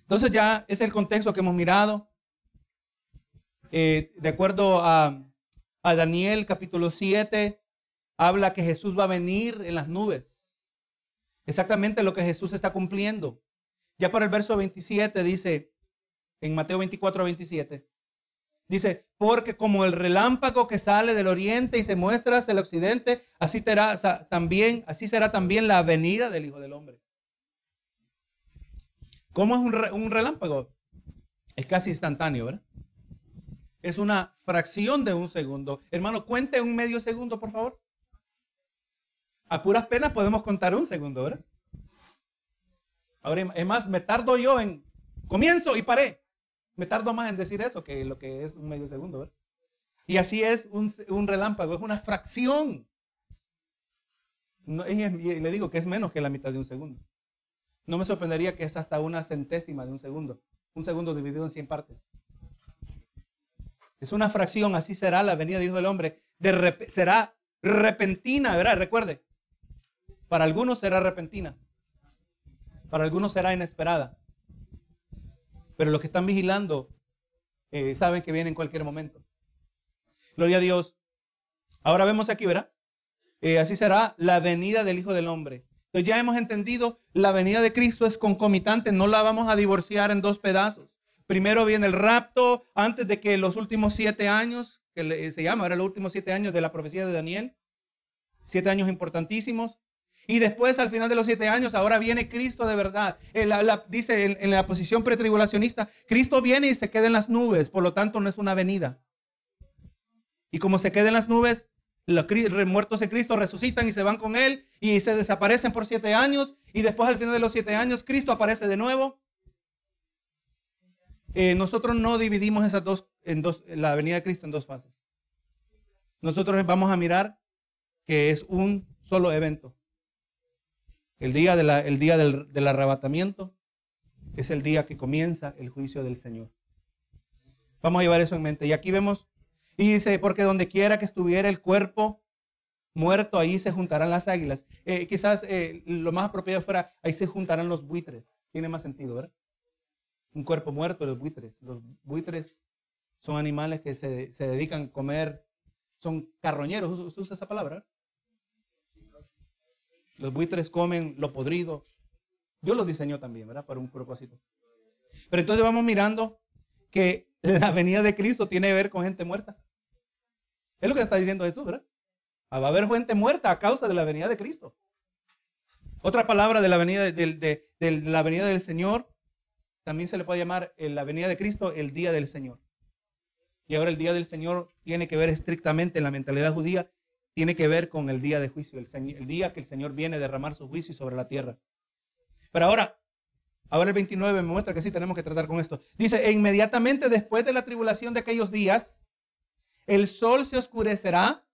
Entonces ya es el contexto que hemos mirado. Eh, de acuerdo a, a Daniel capítulo 7, habla que Jesús va a venir en las nubes. Exactamente lo que Jesús está cumpliendo. Ya para el verso 27 dice, en Mateo 24, 27, Dice, porque como el relámpago que sale del oriente y se muestra hacia el occidente, así será también, así será también la venida del Hijo del Hombre. ¿Cómo es un, un relámpago? Es casi instantáneo, ¿verdad? Es una fracción de un segundo. Hermano, cuente un medio segundo, por favor. A puras penas podemos contar un segundo, ¿verdad? Ahora, es más, me tardo yo en comienzo y paré. Me tardo más en decir eso que lo que es un medio segundo. Y así es un, relámpago, es una fracción. y, le digo que es menos que la mitad de un segundo. No me sorprendería que es hasta una centésima de un segundo. Un segundo dividido en 100 partes. Es una fracción, así será la venida de Hijo del Hombre. Será repentina, ¿verdad? Recuerde, para algunos será repentina. Para algunos será inesperada. Pero los que están vigilando eh, saben que viene en cualquier momento. Gloria a Dios. Ahora vemos aquí, ¿verdad? Eh, así será la venida del Hijo del Hombre. Entonces ya hemos entendido, la venida de Cristo es concomitante, no la vamos a divorciar en dos pedazos. Primero viene el rapto, antes de que los últimos siete años, que se llama ahora los últimos siete años de la profecía de Daniel, siete años importantísimos. Y después, al final de los siete años, ahora viene Cristo de verdad. dice en, la posición pretribulacionista, Cristo viene y se queda en las nubes, por lo tanto no es una venida. Y como se queda en las nubes, los muertos de Cristo resucitan y se van con Él y se desaparecen por siete años. Y después, al final de los siete años, Cristo aparece de nuevo. Eh, nosotros no dividimos esas dos, dos, la venida de Cristo en dos fases. Nosotros vamos a mirar que es un solo evento el día, de la, el día del, arrebatamiento es el día que comienza el juicio del Señor. Vamos a llevar eso en mente. Y aquí vemos, y dice, porque donde quiera que estuviera el cuerpo muerto, ahí se juntarán las águilas. Eh, quizás eh, lo más apropiado fuera, ahí se juntarán los buitres. Tiene más sentido, ¿verdad? Un cuerpo muerto, los buitres. Los buitres son animales que se, se dedican a comer, son carroñeros. ¿Usted usa esa palabra? Los buitres comen lo podrido. Dios los diseñó también, ¿verdad? Para un propósito. Pero entonces vamos mirando que la venida de Cristo tiene que ver con gente muerta. Es lo que está diciendo Jesús, ¿verdad? Ah, va a haber gente muerta a causa de la venida de Cristo. Otra palabra de la venida, de, la venida del Señor, también se le puede llamar la venida de Cristo el día del Señor. Y ahora el día del Señor tiene que ver estrictamente en la mentalidad judía, tiene que ver con el día de juicio, el, el día que el Señor viene a derramar su juicio sobre la tierra. Pero ahora, ahora el 29 me muestra que sí tenemos que tratar con esto. Dice, e inmediatamente después de la tribulación de aquellos días, el sol se oscurecerá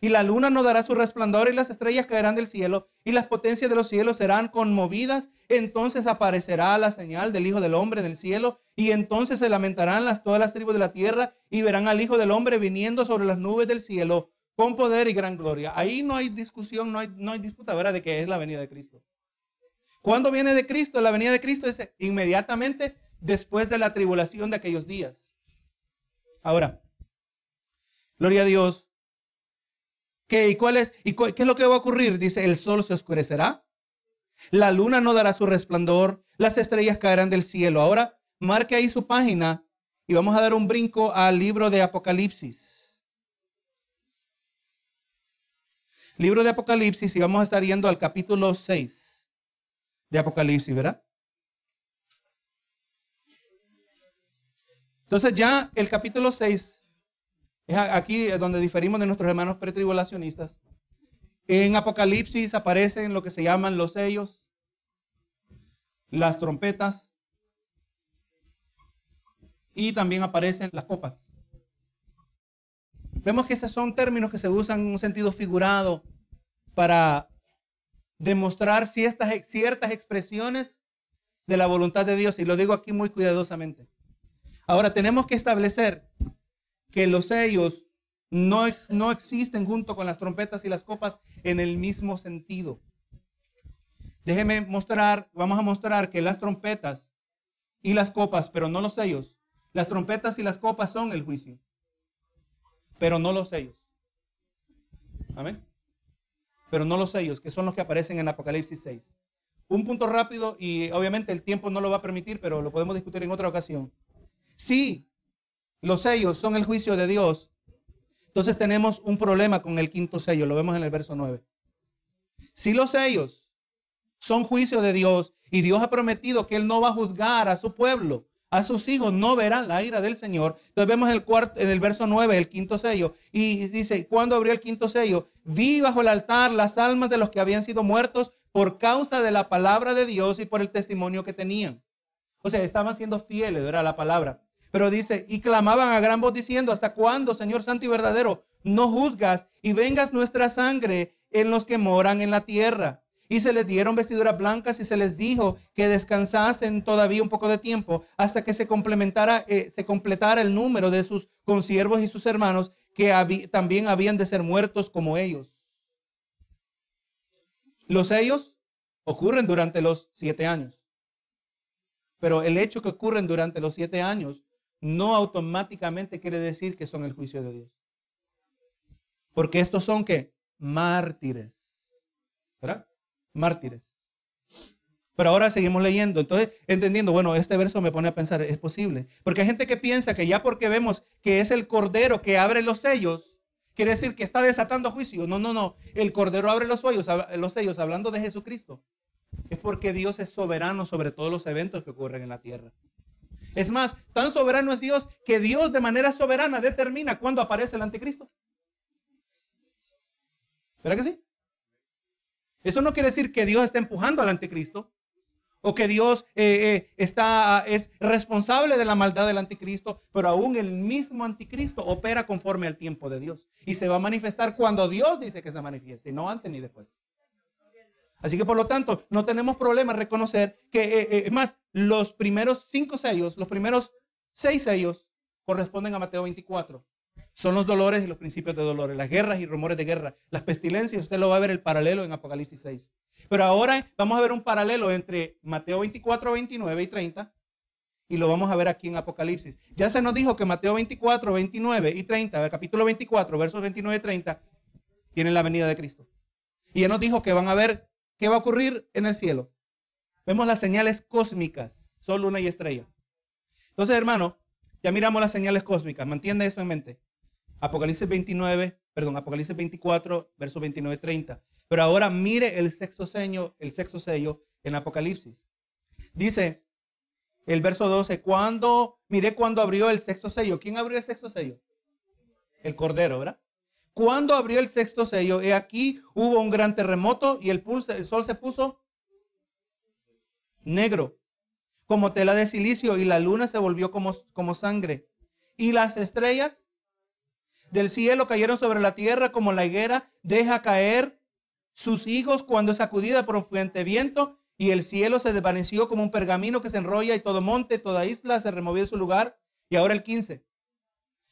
y la luna no dará su resplandor y las estrellas caerán del cielo y las potencias de los cielos serán conmovidas. Entonces aparecerá la señal del Hijo del Hombre en el cielo y entonces se lamentarán todas las tribus de la tierra y verán al Hijo del Hombre viniendo sobre las nubes del cielo con poder y gran gloria. Ahí no hay discusión, no hay, no hay disputa, ¿verdad? De que es la venida de Cristo. ¿Cuándo viene de Cristo? La venida de Cristo es inmediatamente después de la tribulación de aquellos días. Ahora, gloria a Dios. ¿Qué, y cuál es, y qué es lo que va a ocurrir? Dice, el sol se oscurecerá, la luna no dará su resplandor, las estrellas caerán del cielo. Ahora, marque ahí su página y vamos a dar un brinco al libro de Apocalipsis. Libro de Apocalipsis y vamos a estar yendo al capítulo 6 de Apocalipsis, ¿verdad? Entonces ya el capítulo 6, es aquí donde diferimos de nuestros hermanos pretribulacionistas. En Apocalipsis aparecen lo que se llaman los sellos, las trompetas y también aparecen las copas. Vemos que esos son términos que se usan en un sentido figurado para demostrar ciertas, ciertas expresiones de la voluntad de Dios. Y lo digo aquí muy cuidadosamente. Ahora tenemos que establecer que los sellos no, no existen junto con las trompetas y las copas en el mismo sentido. Déjeme mostrar, vamos a mostrar que las trompetas y las copas, pero no los sellos. Las trompetas y las copas son el juicio, pero no los sellos. Amén pero no los sellos, que son los que aparecen en Apocalipsis 6. Un punto rápido y obviamente el tiempo no lo va a permitir, pero lo podemos discutir en otra ocasión. Si los sellos son el juicio de Dios, entonces tenemos un problema con el quinto sello, lo vemos en el verso 9. Si los sellos son juicio de Dios y Dios ha prometido que Él no va a juzgar a su pueblo, a sus hijos no verán la ira del Señor. Entonces vemos en el, cuarto, en el verso 9, el quinto sello, y dice, cuando abrió el quinto sello, vi bajo el altar las almas de los que habían sido muertos por causa de la palabra de Dios y por el testimonio que tenían. O sea, estaban siendo fieles, era la palabra. Pero dice, y clamaban a gran voz diciendo, ¿hasta cuándo, Señor Santo y verdadero, no juzgas y vengas nuestra sangre en los que moran en la tierra? Y se les dieron vestiduras blancas y se les dijo que descansasen todavía un poco de tiempo hasta que se complementara, eh, se completara el número de sus consiervos y sus hermanos que también habían de ser muertos como ellos. Los sellos ocurren durante los siete años. Pero el hecho que ocurren durante los siete años no automáticamente quiere decir que son el juicio de Dios. Porque estos son que mártires. ¿Verdad? Mártires. Pero ahora seguimos leyendo, entonces entendiendo, bueno, este verso me pone a pensar, es posible. Porque hay gente que piensa que ya porque vemos que es el cordero que abre los sellos, quiere decir que está desatando juicio. No, no, no. El cordero abre los sellos, los sellos hablando de Jesucristo. Es porque Dios es soberano sobre todos los eventos que ocurren en la tierra. Es más, tan soberano es Dios que Dios de manera soberana determina cuándo aparece el anticristo. ¿Verdad que sí? Eso no quiere decir que Dios está empujando al anticristo o que Dios eh, eh, está, es responsable de la maldad del anticristo, pero aún el mismo anticristo opera conforme al tiempo de Dios y se va a manifestar cuando Dios dice que se manifieste, no antes ni después. Así que por lo tanto, no tenemos problema reconocer que, eh, más, los primeros cinco sellos, los primeros seis sellos corresponden a Mateo 24. Son los dolores y los principios de dolores, las guerras y rumores de guerra, las pestilencias. Usted lo va a ver el paralelo en Apocalipsis 6. Pero ahora vamos a ver un paralelo entre Mateo 24, 29 y 30 y lo vamos a ver aquí en Apocalipsis. Ya se nos dijo que Mateo 24, 29 y 30, el capítulo 24, versos 29 y 30, tienen la venida de Cristo. Y ya nos dijo que van a ver qué va a ocurrir en el cielo. Vemos las señales cósmicas, sol, luna y estrella. Entonces, hermano, ya miramos las señales cósmicas. Mantiene esto en mente. Apocalipsis 29, perdón, Apocalipsis 24, versos 29 y 30. Pero ahora mire el sexto sello, el sexto sello en Apocalipsis. Dice el verso 12, cuando, mire cuando abrió el sexto sello. ¿Quién abrió el sexto sello? El Cordero, ¿verdad? Cuando abrió el sexto sello, he aquí hubo un gran terremoto y el, el sol se puso negro, como tela de silicio, y la luna se volvió como, como sangre. Y las estrellas del cielo cayeron sobre la tierra como la higuera deja caer sus hijos cuando es sacudida por fuerte viento, y el cielo se desvaneció como un pergamino que se enrolla y todo monte, toda isla se removió de su lugar. Y ahora el 15.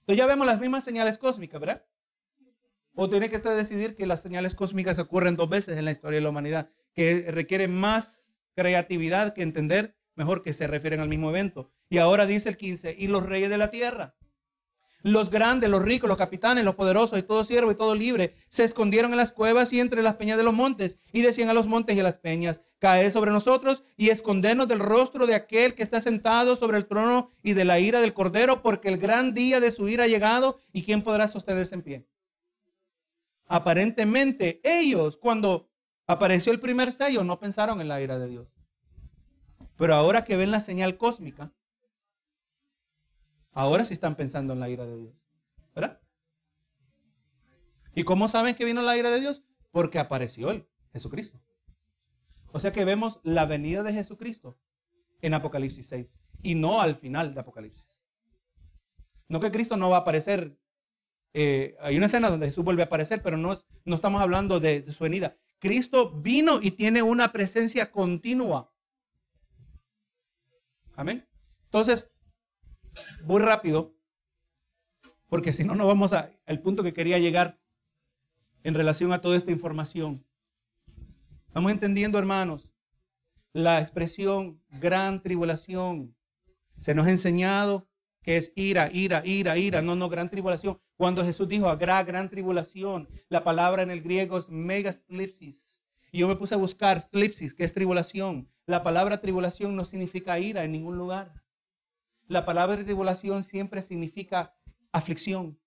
Entonces ya vemos las mismas señales cósmicas, ¿verdad? O tiene que decidir que las señales cósmicas ocurren dos veces en la historia de la humanidad, que requiere más creatividad que entender mejor que se refieren al mismo evento. Y ahora dice el 15, y los reyes de la tierra los grandes, los ricos, los capitanes, los poderosos y todo siervo y todo libre se escondieron en las cuevas y entre las peñas de los montes y decían a los montes y a las peñas, caed sobre nosotros y escondernos del rostro de aquel que está sentado sobre el trono y de la ira del cordero, porque el gran día de su ira ha llegado y quién podrá sostenerse en pie. Aparentemente ellos cuando apareció el primer sello no pensaron en la ira de Dios. Pero ahora que ven la señal cósmica, Ahora sí están pensando en la ira de Dios. ¿Verdad? ¿Y cómo saben que vino la ira de Dios? Porque apareció él, Jesucristo. O sea que vemos la venida de Jesucristo en Apocalipsis 6 y no al final de Apocalipsis. No que Cristo no va a aparecer. Eh, hay una escena donde Jesús vuelve a aparecer, pero no, no estamos hablando de, de su venida. Cristo vino y tiene una presencia continua. Amén. Entonces, muy rápido, porque si no, no vamos al punto que quería llegar en relación a toda esta información. Estamos entendiendo, hermanos, la expresión gran tribulación. Se nos ha enseñado que es ira, ira, ira, ira, no, no, gran tribulación. Cuando Jesús dijo habrá gran tribulación, la palabra en el griego es megaslipsis. Y yo me puse a buscar slipsis, que es tribulación. La palabra tribulación no significa ira en ningún lugar. La palabra tribulación siempre significa aflicción.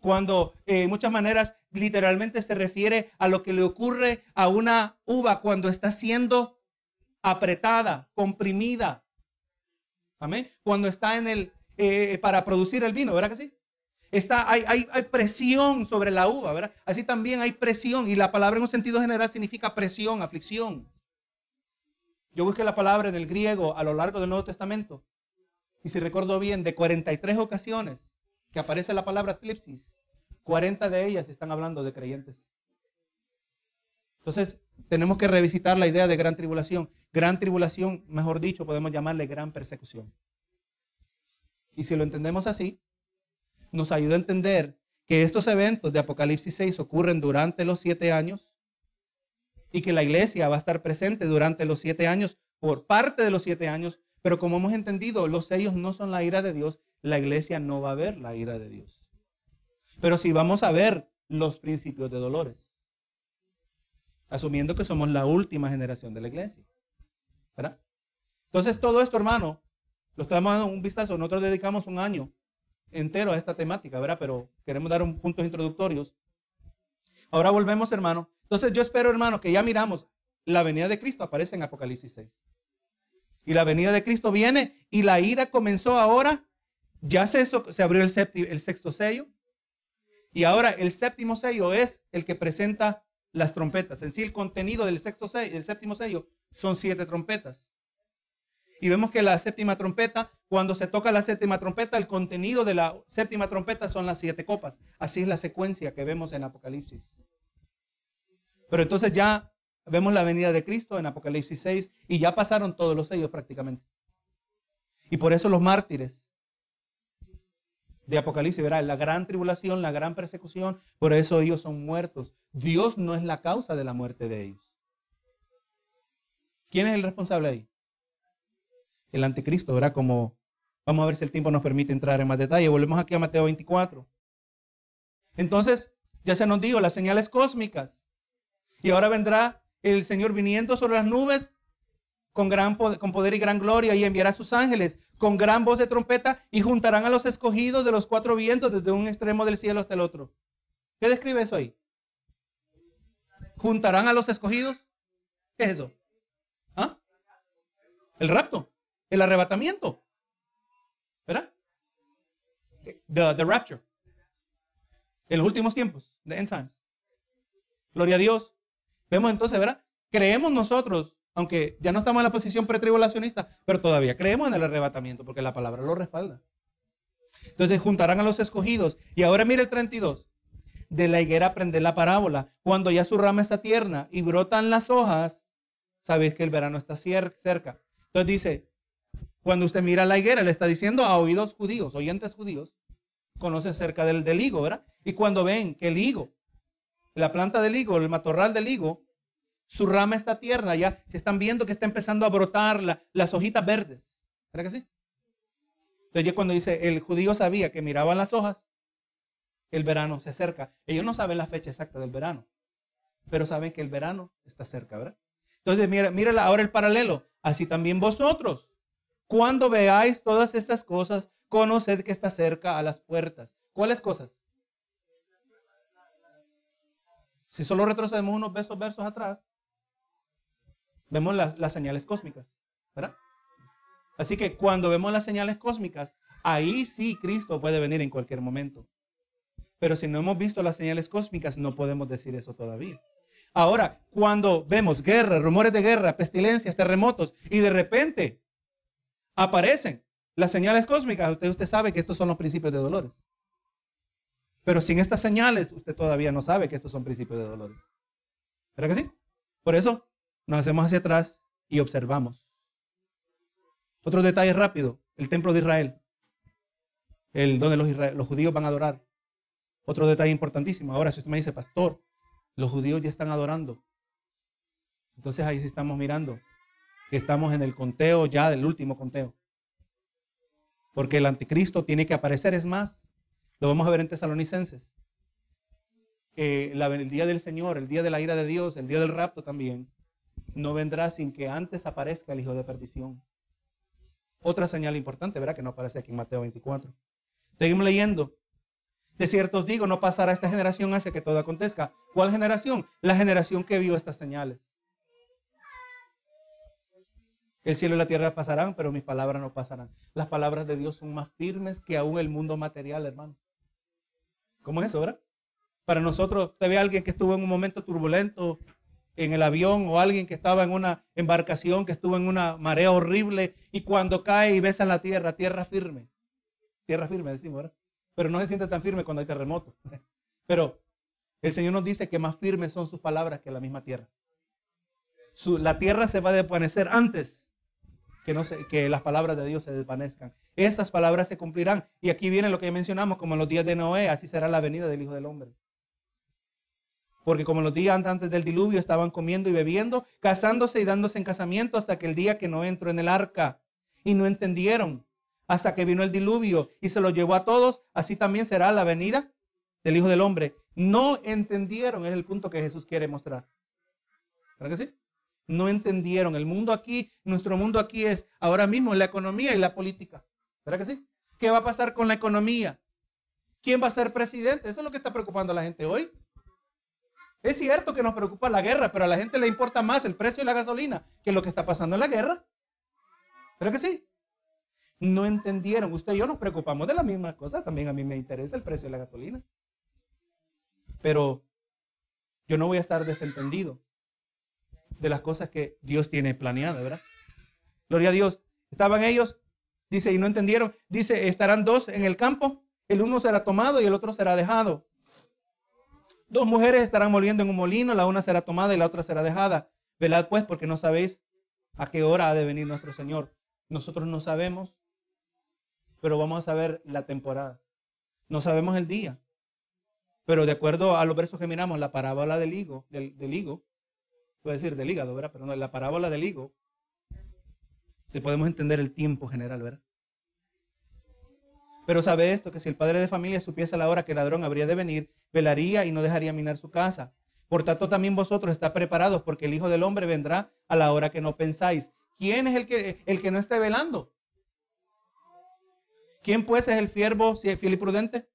Cuando eh, en muchas maneras literalmente se refiere a lo que le ocurre a una uva cuando está siendo apretada, comprimida. Amén. Cuando está en el, eh, para producir el vino, ¿verdad que sí? Está, hay, hay, hay, presión sobre la uva, ¿verdad? Así también hay presión y la palabra en un sentido general significa presión, aflicción. Yo busqué la palabra en el griego a lo largo del Nuevo Testamento y si recuerdo bien, de 43 ocasiones que aparece la palabra eclipsis, 40 de ellas están hablando de creyentes. Entonces, tenemos que revisitar la idea de gran tribulación. Gran tribulación, mejor dicho, podemos llamarle gran persecución. Y si lo entendemos así, nos ayuda a entender que estos eventos de Apocalipsis 6 ocurren durante los siete años y que la iglesia va a estar presente durante los siete años, por parte de los siete años, pero como hemos entendido, los sellos no son la ira de Dios, la iglesia no va a ver la ira de Dios. Pero sí vamos a ver los principios de dolores, asumiendo que somos la última generación de la iglesia. ¿verdad? Entonces todo esto, hermano, lo estamos dando un vistazo. Nosotros dedicamos un año entero a esta temática, ¿verdad? Pero queremos dar un puntos introductorios. Ahora volvemos, hermano. Entonces yo espero, hermano, que ya miramos la venida de Cristo aparece en Apocalipsis 6. Y la venida de Cristo viene y la ira comenzó ahora. Ya se, abrió el, el sexto sello. Y ahora el séptimo sello es el que presenta las trompetas. En sí, el contenido del sexto sello, el séptimo sello son siete trompetas. Y vemos que la séptima trompeta, cuando se toca la séptima trompeta, el contenido de la séptima trompeta son las siete copas. Así es la secuencia que vemos en Apocalipsis. Pero entonces ya vemos la venida de Cristo en Apocalipsis 6 y ya pasaron todos los sellos prácticamente. Y por eso los mártires de Apocalipsis, verá, la gran tribulación, la gran persecución, por eso ellos son muertos. Dios no es la causa de la muerte de ellos. ¿Quién es el responsable ahí? El anticristo, ¿verdad? Como, vamos a ver si el tiempo nos permite entrar en más detalle. Volvemos aquí a Mateo 24. Entonces, ya se nos dijo las señales cósmicas. Y ahora vendrá el Señor viniendo sobre las nubes con, gran poder, con poder y gran gloria y enviará a sus ángeles con gran voz de trompeta y juntarán a los escogidos de los cuatro vientos desde un extremo del cielo hasta el otro. ¿Qué describe eso ahí? ¿Juntarán a los escogidos? ¿Qué es eso? ¿Ah? El rapto, el arrebatamiento. ¿Verdad? The, the rapture. En los últimos tiempos, the end times. Gloria a Dios. Vemos entonces, ¿verdad? Creemos nosotros, aunque ya no estamos en la posición pretribulacionista, pero todavía creemos en el arrebatamiento, porque la palabra lo respalda. Entonces juntarán a los escogidos. Y ahora mire el 32. De la higuera aprende la parábola. Cuando ya su rama está tierna y brotan las hojas, sabéis que el verano está cerca. Entonces dice, cuando usted mira la higuera, le está diciendo a oídos judíos, oyentes judíos, conocen cerca del, del higo, ¿verdad? Y cuando ven que el higo, la planta del higo, el matorral del higo, su rama está tierna, ya se están viendo que está empezando a brotar las hojitas verdes. ¿Verdad que sí? Entonces cuando dice, el judío sabía que miraban las hojas, el verano se acerca. Ellos no saben la fecha exacta del verano, pero saben que el verano está cerca, ¿verdad? Entonces, mira, mira ahora el paralelo. Así también vosotros, cuando veáis todas estas cosas, conoced que está cerca a las puertas. ¿Cuáles cosas? Si solo retrocedemos unos besos versos atrás, vemos las, señales cósmicas, ¿verdad? Así que cuando vemos las señales cósmicas, ahí sí Cristo puede venir en cualquier momento. Pero si no hemos visto las señales cósmicas, no podemos decir eso todavía. Ahora, cuando vemos guerra, rumores de guerra, pestilencias, terremotos, y de repente aparecen las señales cósmicas, usted, usted sabe que estos son los principios de dolores. Pero sin estas señales, usted todavía no sabe que estos son principios de dolores. ¿Verdad que sí? Por eso nos hacemos hacia atrás y observamos. Otro detalle rápido, el templo de Israel, el donde los, judíos van a adorar. Otro detalle importantísimo. Ahora, si usted me dice, pastor, los judíos ya están adorando. Entonces ahí sí estamos mirando que estamos en el conteo ya del último conteo. Porque el anticristo tiene que aparecer, es más, lo vamos a ver en Tesalonicenses. el día del Señor, el día de la ira de Dios, el día del rapto también, no vendrá sin que antes aparezca el hijo de perdición. Otra señal importante, ¿verdad? Que no aparece aquí en Mateo 24. Seguimos leyendo. De cierto os digo, no pasará esta generación hasta que todo acontezca. ¿Cuál generación? La generación que vio estas señales. El cielo y la tierra pasarán, pero mis palabras no pasarán. Las palabras de Dios son más firmes que aún el mundo material, hermano. ¿Cómo es eso, verdad? Para nosotros, usted ve alguien que estuvo en un momento turbulento en el avión o alguien que estaba en una embarcación que estuvo en una marea horrible y cuando cae y besa la tierra, tierra firme. Tierra firme, decimos, ¿verdad? Pero no se siente tan firme cuando hay terremoto. Pero el Señor nos dice que más firmes son sus palabras que la misma tierra. la tierra se va a desvanecer antes que, no se, que las palabras de Dios se desvanezcan. Estas palabras se cumplirán. Y aquí viene lo que mencionamos, como en los días de Noé, así será la venida del Hijo del Hombre. Porque como los días antes del diluvio estaban comiendo y bebiendo, casándose y dándose en casamiento hasta que el día que no entró en el arca. Y no entendieron. Hasta que vino el diluvio y se lo llevó a todos, así también será la venida del Hijo del Hombre. No entendieron, es el punto que Jesús quiere mostrar. ¿Verdad que sí? no entendieron. El mundo aquí, nuestro mundo aquí es ahora mismo la economía y la política. ¿Verdad que sí? ¿Qué va a pasar con la economía? ¿Quién va a ser presidente? Eso es lo que está preocupando a la gente hoy. Es cierto que nos preocupa la guerra, pero a la gente le importa más el precio de la gasolina que lo que está pasando en la guerra. ¿Verdad que sí? No entendieron. Usted y yo nos preocupamos de la misma cosa. También a mí me interesa el precio de la gasolina. Pero yo no voy a estar desentendido de las cosas que Dios tiene planeadas, ¿verdad? Gloria a Dios. Estaban ellos, dice, y no entendieron. Dice, estarán dos en el campo, el uno será tomado y el otro será dejado. Dos mujeres estarán moliendo en un molino, la una será tomada y la otra será dejada. Velad pues porque no sabéis a qué hora ha de venir nuestro Señor. Nosotros no sabemos, pero vamos a saber la temporada. No sabemos el día. Pero de acuerdo a los versos que miramos, la parábola del higo, del, del higo, puede decir del hígado, ¿verdad? Pero no, la parábola del higo, te podemos entender el tiempo general, ¿verdad? Pero sabe esto, que si el padre de familia supiese a la hora que el ladrón habría de venir, velaría y no dejaría minar su casa. Por tanto, también vosotros está preparados, porque el Hijo del Hombre vendrá a la hora que no pensáis. ¿Quién es el que, el que no esté velando? ¿Quién pues es el siervo fiel y prudente?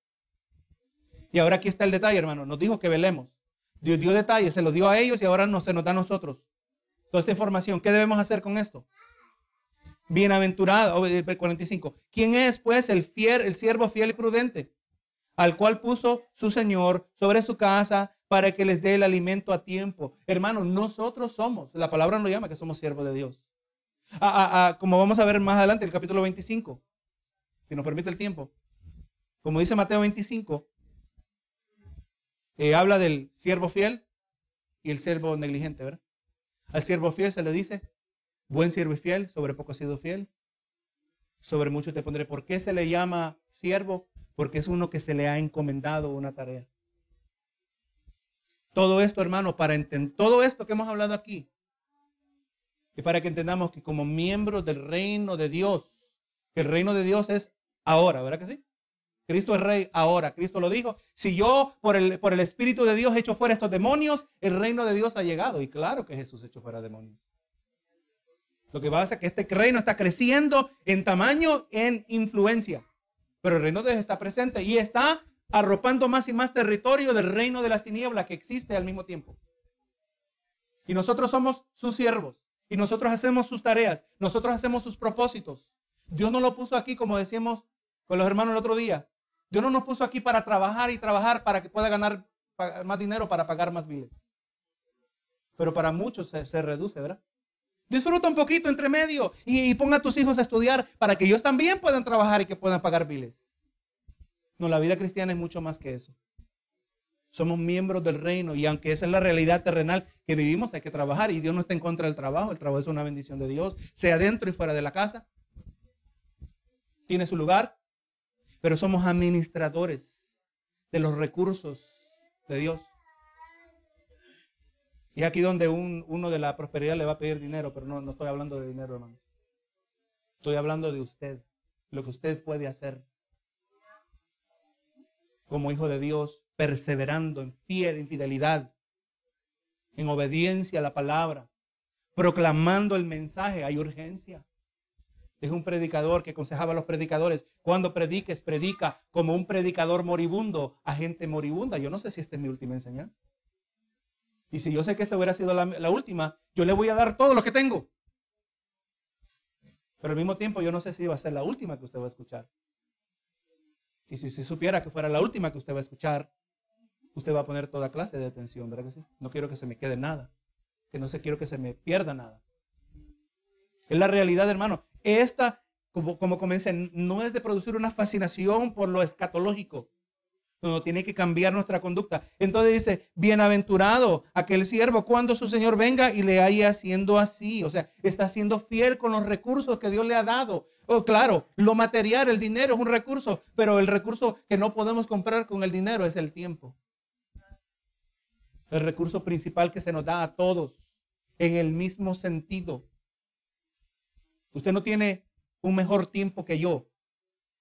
Y ahora aquí está el detalle, hermano. Nos dijo que velemos. Dios dio detalles, se lo dio a ellos y ahora no, se nos da a nosotros. Toda esta información, ¿qué debemos hacer con esto? Bienaventurado, 45. ¿Quién es pues el fiel, el siervo fiel y prudente? Al cual puso su Señor sobre su casa para que les dé el alimento a tiempo. Hermanos, nosotros somos, la palabra nos llama que somos siervos de Dios. como vamos a ver más adelante, el capítulo 25, si nos permite el tiempo. Como dice Mateo 25, eh, habla del siervo fiel y el siervo negligente, ¿verdad? Al siervo fiel se le dice, buen siervo y fiel, sobre poco ha sido fiel, sobre mucho te pondré. ¿Por qué se le llama siervo? Porque es uno que se le ha encomendado una tarea. Todo esto, hermano, para entender todo esto que hemos hablado aquí, y para que entendamos que como miembros del reino de Dios, que el reino de Dios es ahora, ¿verdad que sí? Cristo es rey ahora. Cristo lo dijo. Si yo por el, por el Espíritu de Dios echo fuera estos demonios, el reino de Dios ha llegado. Y claro que Jesús echó fuera demonios. Lo que pasa es que este reino está creciendo en tamaño, en influencia. Pero el reino de Dios está presente y está arropando más y más territorio del reino de las tinieblas que existe al mismo tiempo. Y nosotros somos sus siervos. Y nosotros hacemos sus tareas. Nosotros hacemos sus propósitos. Dios no lo puso aquí, como decíamos con los hermanos el otro día, Dios no nos puso aquí para trabajar y trabajar para que pueda ganar más dinero para pagar más biles. Pero para muchos se, reduce, ¿verdad? Disfruta un poquito entre medio y, ponga a tus hijos a estudiar para que ellos también puedan trabajar y que puedan pagar biles. No, la vida cristiana es mucho más que eso. Somos miembros del reino y aunque esa es la realidad terrenal que vivimos, hay que trabajar y Dios no está en contra del trabajo. El trabajo es una bendición de Dios, sea dentro y fuera de la casa. Tiene su lugar, pero somos administradores de los recursos de Dios. Y aquí donde uno de la prosperidad le va a pedir dinero, pero no, estoy hablando de dinero, hermanos. Estoy hablando de usted, lo que usted puede hacer como hijo de Dios, perseverando en fiel, en fidelidad, en obediencia a la palabra, proclamando el mensaje. Hay urgencia. Es un predicador que aconsejaba a los predicadores, cuando prediques, predica como un predicador moribundo a gente moribunda. Yo no sé si esta es mi última enseñanza. Y si yo sé que esta hubiera sido la, última, yo le voy a dar todo lo que tengo. Pero al mismo tiempo yo no sé si va a ser la última que usted va a escuchar. Y si, supiera que fuera la última que usted va a escuchar, usted va a poner toda clase de atención, ¿verdad que sí? No quiero que se me quede nada. Que no se quiero que se me pierda nada. Es la realidad, hermano. Esta, como, como comencé, no es de producir una fascinación por lo escatológico. No, tiene que cambiar nuestra conducta. Entonces dice, bienaventurado aquel siervo cuando su Señor venga y le haya haciendo así. O sea, está siendo fiel con los recursos que Dios le ha dado. Oh, claro, lo material, el dinero es un recurso, pero el recurso que no podemos comprar con el dinero es el tiempo. El recurso principal que se nos da a todos en el mismo sentido. Usted no tiene un mejor tiempo que yo.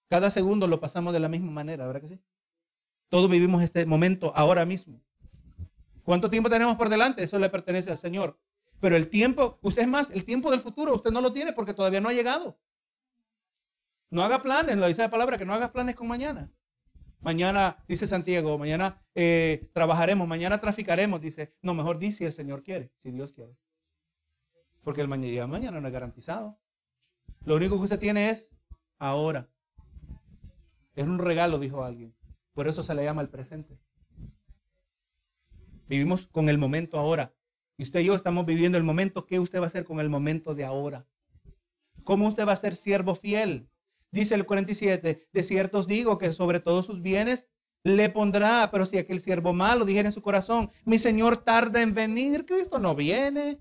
Cada segundo lo pasamos de la misma manera, ¿verdad que sí? Todos vivimos este momento ahora mismo. ¿Cuánto tiempo tenemos por delante? Eso le pertenece al Señor. Pero el tiempo, usted es más, el tiempo del futuro, usted no lo tiene porque todavía no ha llegado. No haga planes, lo dice la palabra, que no haga planes con mañana. Mañana, dice Santiago, mañana eh, trabajaremos, mañana traficaremos, dice. No, mejor dice si el Señor quiere, si Dios quiere. Porque el mañana, mañana no es garantizado. Lo único que usted tiene es ahora. Es un regalo, dijo alguien. Por eso se le llama el presente. Vivimos con el momento ahora. Y usted y yo estamos viviendo el momento. ¿Qué usted va a hacer con el momento de ahora? ¿Cómo usted va a ser siervo fiel? Dice el 47, de cierto os digo que sobre todos sus bienes le pondrá, pero si aquel siervo malo dijera en su corazón, mi Señor tarda en venir, Cristo no viene.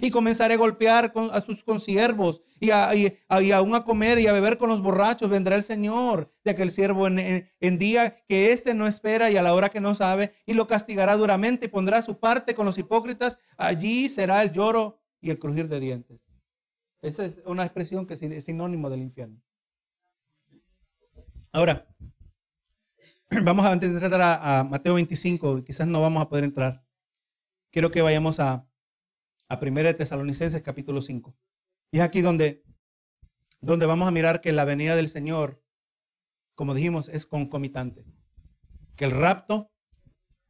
Y comenzaré a golpear a sus consiervos y, a, aún a comer y a beber con los borrachos. Vendrá el Señor de aquel siervo en, en día que éste no espera y a la hora que no sabe, y lo castigará duramente y pondrá su parte con los hipócritas. Allí será el lloro y el crujir de dientes. Esa es una expresión que es sinónimo del infierno. Ahora, vamos a entrar a, Mateo 25, quizás no vamos a poder entrar. Quiero que vayamos a, a 1 de Tesalonicenses capítulo 5. Y es aquí donde, donde vamos a mirar que la venida del Señor, como dijimos, es concomitante. Que el rapto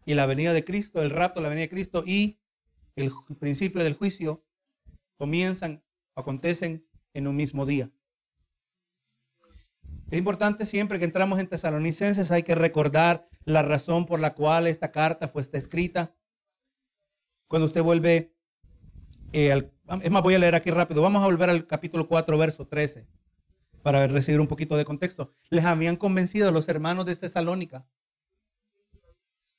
y la venida de Cristo, el rapto, la venida de Cristo y el principio del juicio comienzan, acontecen en un mismo día. Es importante siempre que entramos en Tesalonicenses, hay que recordar la razón por la cual esta carta fue escrita. Cuando usted vuelve, eh, es más, voy a leer aquí rápido. Vamos a volver al capítulo 4, verso 13, para recibir un poquito de contexto. Les habían convencido a los hermanos de Tesalónica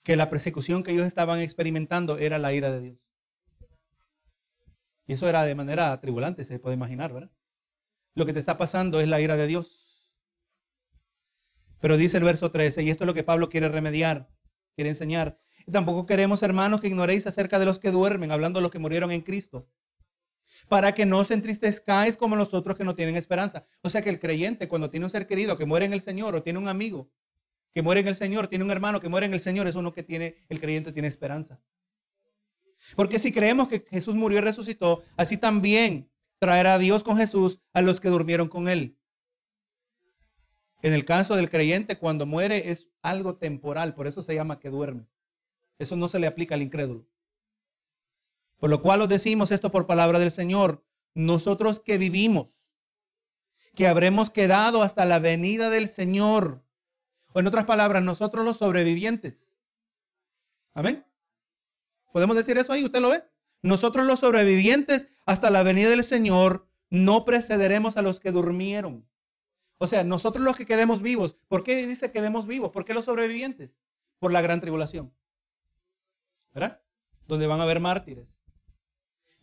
que la persecución que ellos estaban experimentando era la ira de Dios. Y eso era de manera atribulante, se puede imaginar, ¿verdad? Lo que te está pasando es la ira de Dios. Pero dice el verso 13, y esto es lo que Pablo quiere remediar, quiere enseñar. Tampoco queremos, hermanos, que ignoréis acerca de los que duermen, hablando de los que murieron en Cristo, para que no os entristezcáis como los otros que no tienen esperanza. O sea que el creyente, cuando tiene un ser querido que muere en el Señor, o tiene un amigo que muere en el Señor, tiene un hermano que muere en el Señor, es uno que tiene, el creyente tiene esperanza. Porque si creemos que Jesús murió y resucitó, así también traerá a Dios con Jesús a los que durmieron con él. En el caso del creyente, cuando muere es algo temporal, por eso se llama que duerme. Eso no se le aplica al incrédulo. Por lo cual os decimos esto por palabra del Señor. Nosotros que vivimos, que habremos quedado hasta la venida del Señor. O en otras palabras, nosotros los sobrevivientes. Amén. ¿Podemos decir eso ahí? ¿Usted lo ve? Nosotros los sobrevivientes hasta la venida del Señor no precederemos a los que durmieron. O sea, nosotros los que quedemos vivos, ¿por qué dice quedemos vivos? ¿Por qué los sobrevivientes? Por la gran tribulación. ¿Verdad? Donde van a haber mártires.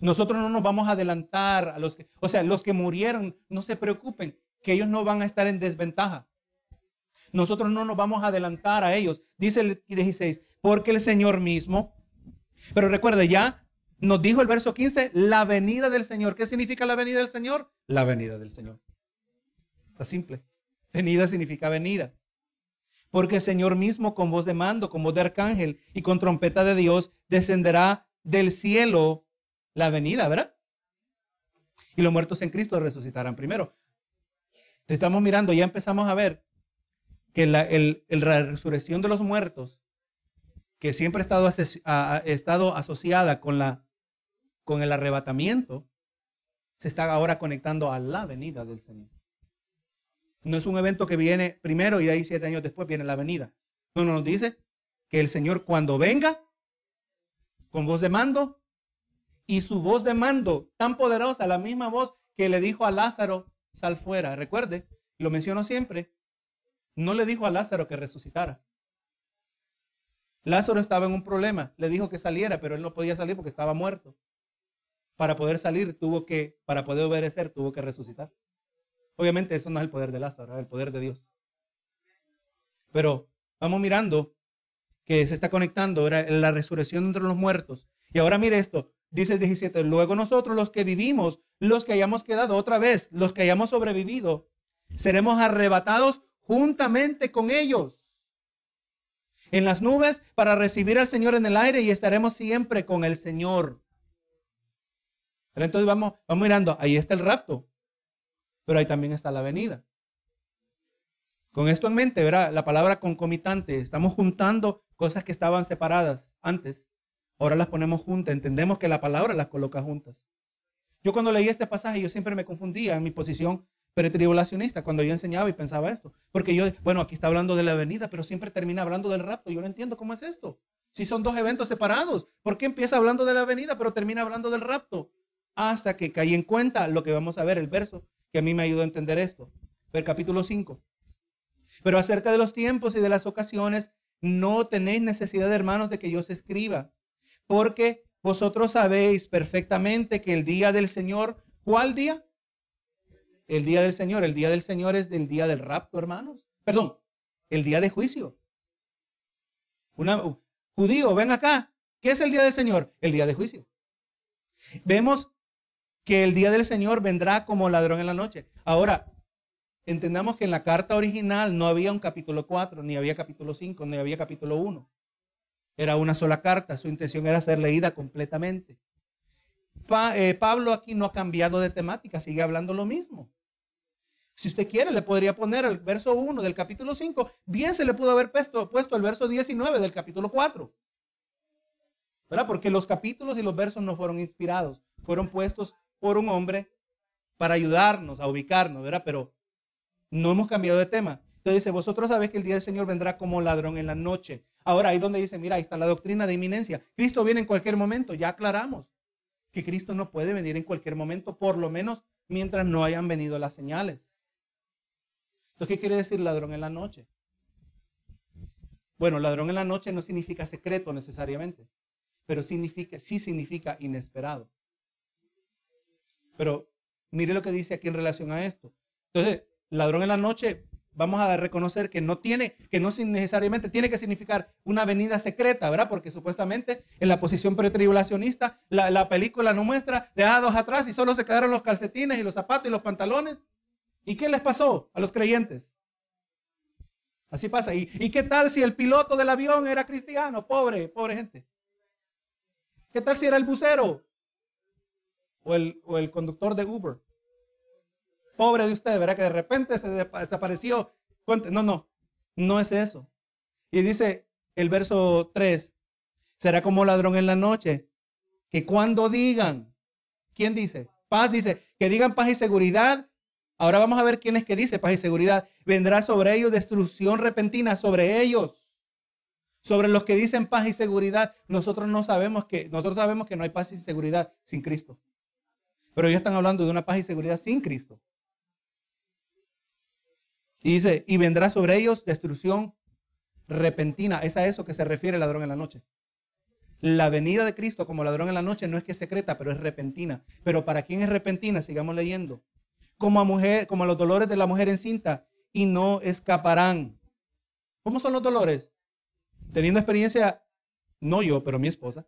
Nosotros no nos vamos a adelantar a los que, o sea, los que murieron, no se preocupen, que ellos no van a estar en desventaja. Nosotros no nos vamos a adelantar a ellos. Dice el 16, porque el Señor mismo, pero recuerde ya, nos dijo el verso 15, la venida del Señor. ¿Qué significa la venida del Señor? La venida del Señor. Está simple. Venida significa venida. Porque el Señor mismo con voz de mando, con voz de arcángel y con trompeta de Dios descenderá del cielo la venida, ¿verdad? Y los muertos en Cristo resucitarán primero. Estamos mirando, ya empezamos a ver que la, resurrección de los muertos, que siempre ha estado, asociada con, con el arrebatamiento, se está ahora conectando a la venida del Señor. No es un evento que viene primero y ahí siete años después viene la venida. No, nos dice que el Señor cuando venga, con voz de mando, y su voz de mando tan poderosa, la misma voz que le dijo a Lázaro, sal fuera. Recuerde, lo menciono siempre, no le dijo a Lázaro que resucitara. Lázaro estaba en un problema, le dijo que saliera, pero él no podía salir porque estaba muerto. Para poder salir tuvo que, para poder obedecer, tuvo que resucitar. Obviamente eso no es el poder de Lázaro, es el poder de Dios. Pero vamos mirando que se está conectando era la resurrección entre los muertos. Y ahora mire esto, dice el 17, luego nosotros los que vivimos, los que hayamos quedado otra vez, los que hayamos sobrevivido, seremos arrebatados juntamente con ellos en las nubes para recibir al Señor en el aire y estaremos siempre con el Señor. Pero entonces vamos, vamos mirando, ahí está el rapto pero ahí también está la venida. Con esto en mente, verá la palabra concomitante, estamos juntando cosas que estaban separadas antes, ahora las ponemos juntas, entendemos que la palabra las coloca juntas. Yo cuando leí este pasaje, yo siempre me confundía en mi posición pretribulacionista cuando yo enseñaba y pensaba esto. Porque yo, bueno, aquí está hablando de la venida, pero siempre termina hablando del rapto. Yo no entiendo cómo es esto. Si son dos eventos separados, ¿por qué empieza hablando de la venida, pero termina hablando del rapto? Hasta que caí en cuenta lo que vamos a ver, el verso que a mí me ayudó a entender esto. El capítulo 5. Pero acerca de los tiempos y de las ocasiones, no tenéis necesidad, hermanos, de que yo os escriba, porque vosotros sabéis perfectamente que el día del Señor, ¿cuál día? El día del Señor, el día del Señor es el día del rapto, hermanos. Perdón, el día de juicio. Una, judío, ven acá. ¿Qué es el día del Señor? El día de juicio. Vemos que el día del Señor vendrá como ladrón en la noche. Ahora, entendamos que en la carta original no había un capítulo 4, ni había capítulo 5, ni había capítulo 1. Era una sola carta, su intención era ser leída completamente. Eh, Pablo aquí no ha cambiado de temática, sigue hablando lo mismo. Si usted quiere, le podría poner el verso 1 del capítulo 5. Bien se le pudo haber puesto, el verso 19 del capítulo 4. ¿Verdad? Porque los capítulos y los versos no fueron inspirados, fueron puestos por un hombre para ayudarnos a ubicarnos, ¿verdad? Pero no hemos cambiado de tema. Entonces dice, vosotros sabéis que el día del Señor vendrá como ladrón en la noche. Ahora, ahí donde dice, mira, ahí está la doctrina de inminencia. Cristo viene en cualquier momento, ya aclaramos que Cristo no puede venir en cualquier momento, por lo menos mientras no hayan venido las señales. Entonces, ¿qué quiere decir ladrón en la noche? Bueno, ladrón en la noche no significa secreto necesariamente, pero sí significa inesperado. Pero mire lo que dice aquí en relación a esto. Entonces, ladrón en la noche, vamos a reconocer que no tiene, que no necesariamente tiene que significar una venida secreta, ¿verdad? Porque supuestamente en la posición pretribulacionista, la, la película no muestra dejados atrás y solo se quedaron los calcetines y los zapatos y los pantalones. ¿Y qué les pasó a los creyentes? Así pasa. ¿Y, qué tal si el piloto del avión era cristiano? Pobre, pobre gente. ¿Qué tal si era el bucero? O el, o el conductor de Uber. Pobre de usted, ¿verdad? Que de repente se desapareció. No, no, no es eso. Y dice el verso 3, será como ladrón en la noche, que cuando digan, ¿quién dice? Paz dice, que digan paz y seguridad, Ahora vamos a ver quién es que dice paz y seguridad. Vendrá sobre ellos destrucción repentina, sobre ellos. Sobre los que dicen paz y seguridad. Nosotros no sabemos que, nosotros sabemos que no hay paz y seguridad sin Cristo. Pero ellos están hablando de una paz y seguridad sin Cristo. Y dice, y vendrá sobre ellos destrucción repentina. Es a eso que se refiere el ladrón en la noche. La venida de Cristo como ladrón en la noche no es que es secreta, pero es repentina. Pero para quién es repentina, sigamos leyendo como a, mujer, como a los dolores de la mujer encinta y no escaparán. ¿Cómo son los dolores? Teniendo experiencia, no yo, pero mi esposa.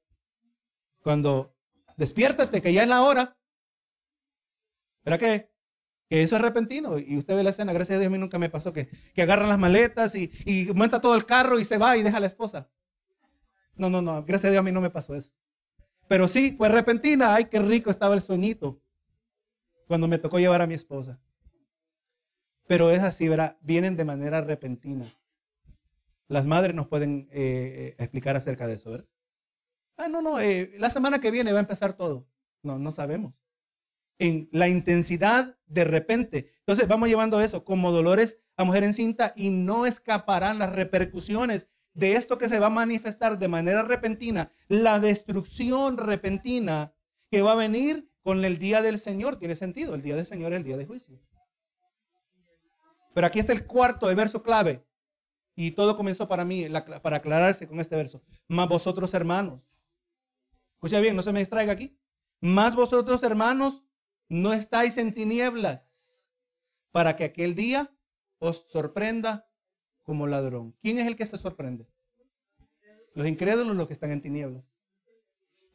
Cuando despiértate, que ya es la hora. ¿Verdad que? Que eso es repentino. Y usted ve la escena, gracias a Dios a mí nunca me pasó que, que agarran las maletas y, y monta todo el carro y se va y deja a la esposa. No, no, no, gracias a Dios a mí no me pasó eso. Pero sí, fue repentina. Ay, qué rico estaba el sueñito cuando me tocó llevar a mi esposa. Pero es así, ¿verdad? Vienen de manera repentina. Las madres nos pueden eh, explicar acerca de eso, ¿verdad? Ah, no, no, eh, la semana que viene va a empezar todo. No, no sabemos. En la intensidad de repente. Entonces vamos llevando eso como dolores a mujer encinta y no escaparán las repercusiones de esto que se va a manifestar de manera repentina, la destrucción repentina que va a venir con el día del Señor. Tiene sentido, el día del Señor es el día de juicio. Pero aquí está el cuarto, el verso clave. Y todo comenzó para mí, para aclararse con este verso. Más vosotros hermanos. Escucha bien, no se me distraiga aquí. Más vosotros hermanos no estáis en tinieblas para que aquel día os sorprenda como ladrón. ¿Quién es el que se sorprende? Los incrédulos, los que están en tinieblas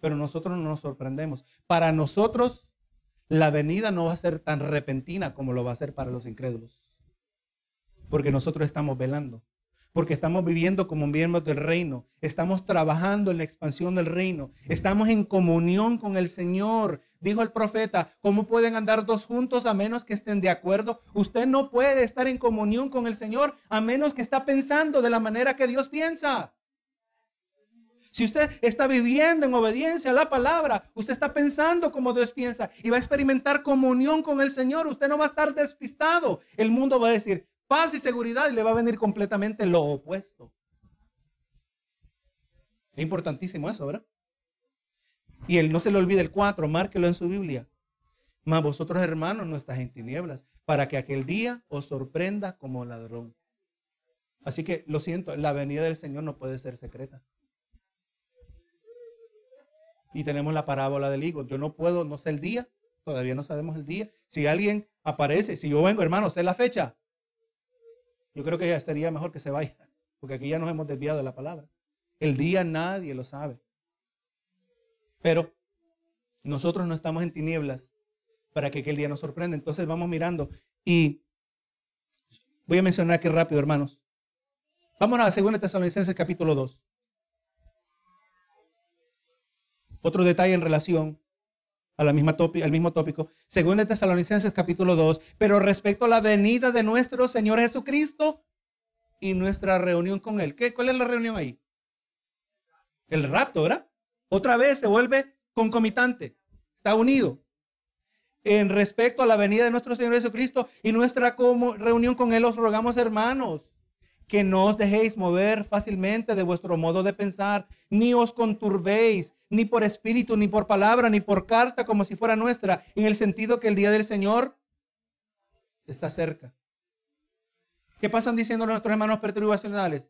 pero nosotros no nos sorprendemos. Para nosotros, la venida no va a ser tan repentina como lo va a ser para los incrédulos. Porque nosotros estamos velando. Porque estamos viviendo como miembros del reino. Estamos trabajando en la expansión del reino. Estamos en comunión con el Señor. Dijo el profeta, ¿cómo pueden andar dos juntos a menos que estén de acuerdo? Usted no puede estar en comunión con el Señor a menos que está pensando de la manera que Dios piensa. Si usted está viviendo en obediencia a la palabra, usted está pensando como Dios piensa y va a experimentar comunión con el Señor. Usted no va a estar despistado. El mundo va a decir paz y seguridad y le va a venir completamente lo opuesto. Es importantísimo eso, ¿verdad? Y él no se le olvide el 4, márquelo en su Biblia. Mas vosotros, hermanos, no estáis en tinieblas, para que aquel día os sorprenda como ladrón. Así que lo siento, la venida del Señor no puede ser secreta. Y tenemos la parábola del higo. Yo no puedo, no sé el día, todavía no sabemos el día. Si alguien aparece, si yo vengo, hermano, usted la fecha. Yo creo que ya sería mejor que se vaya, porque aquí ya nos hemos desviado de la palabra. El día nadie lo sabe. Pero nosotros no estamos en tinieblas para que aquel día nos sorprenda. Entonces vamos mirando y voy a mencionar aquí rápido, hermanos. Vamos a la segunda Tesalonicenses capítulo 2. Otro detalle en relación a la misma al mismo tópico. Segunda Tesalonicenses capítulo 2. Pero respecto a la venida de nuestro Señor Jesucristo y nuestra reunión con Él. ¿Qué, ¿Cuál es la reunión ahí? El rapto, ¿verdad? Otra vez se vuelve concomitante. Está unido. En respecto a la venida de nuestro Señor Jesucristo y nuestra reunión con Él, os rogamos, hermanos, que no os dejéis mover fácilmente de vuestro modo de pensar, ni os conturbéis, ni por espíritu, ni por palabra, ni por carta, como si fuera nuestra, en el sentido que el día del Señor está cerca. ¿Qué pasan diciendo nuestros hermanos perturbacionales?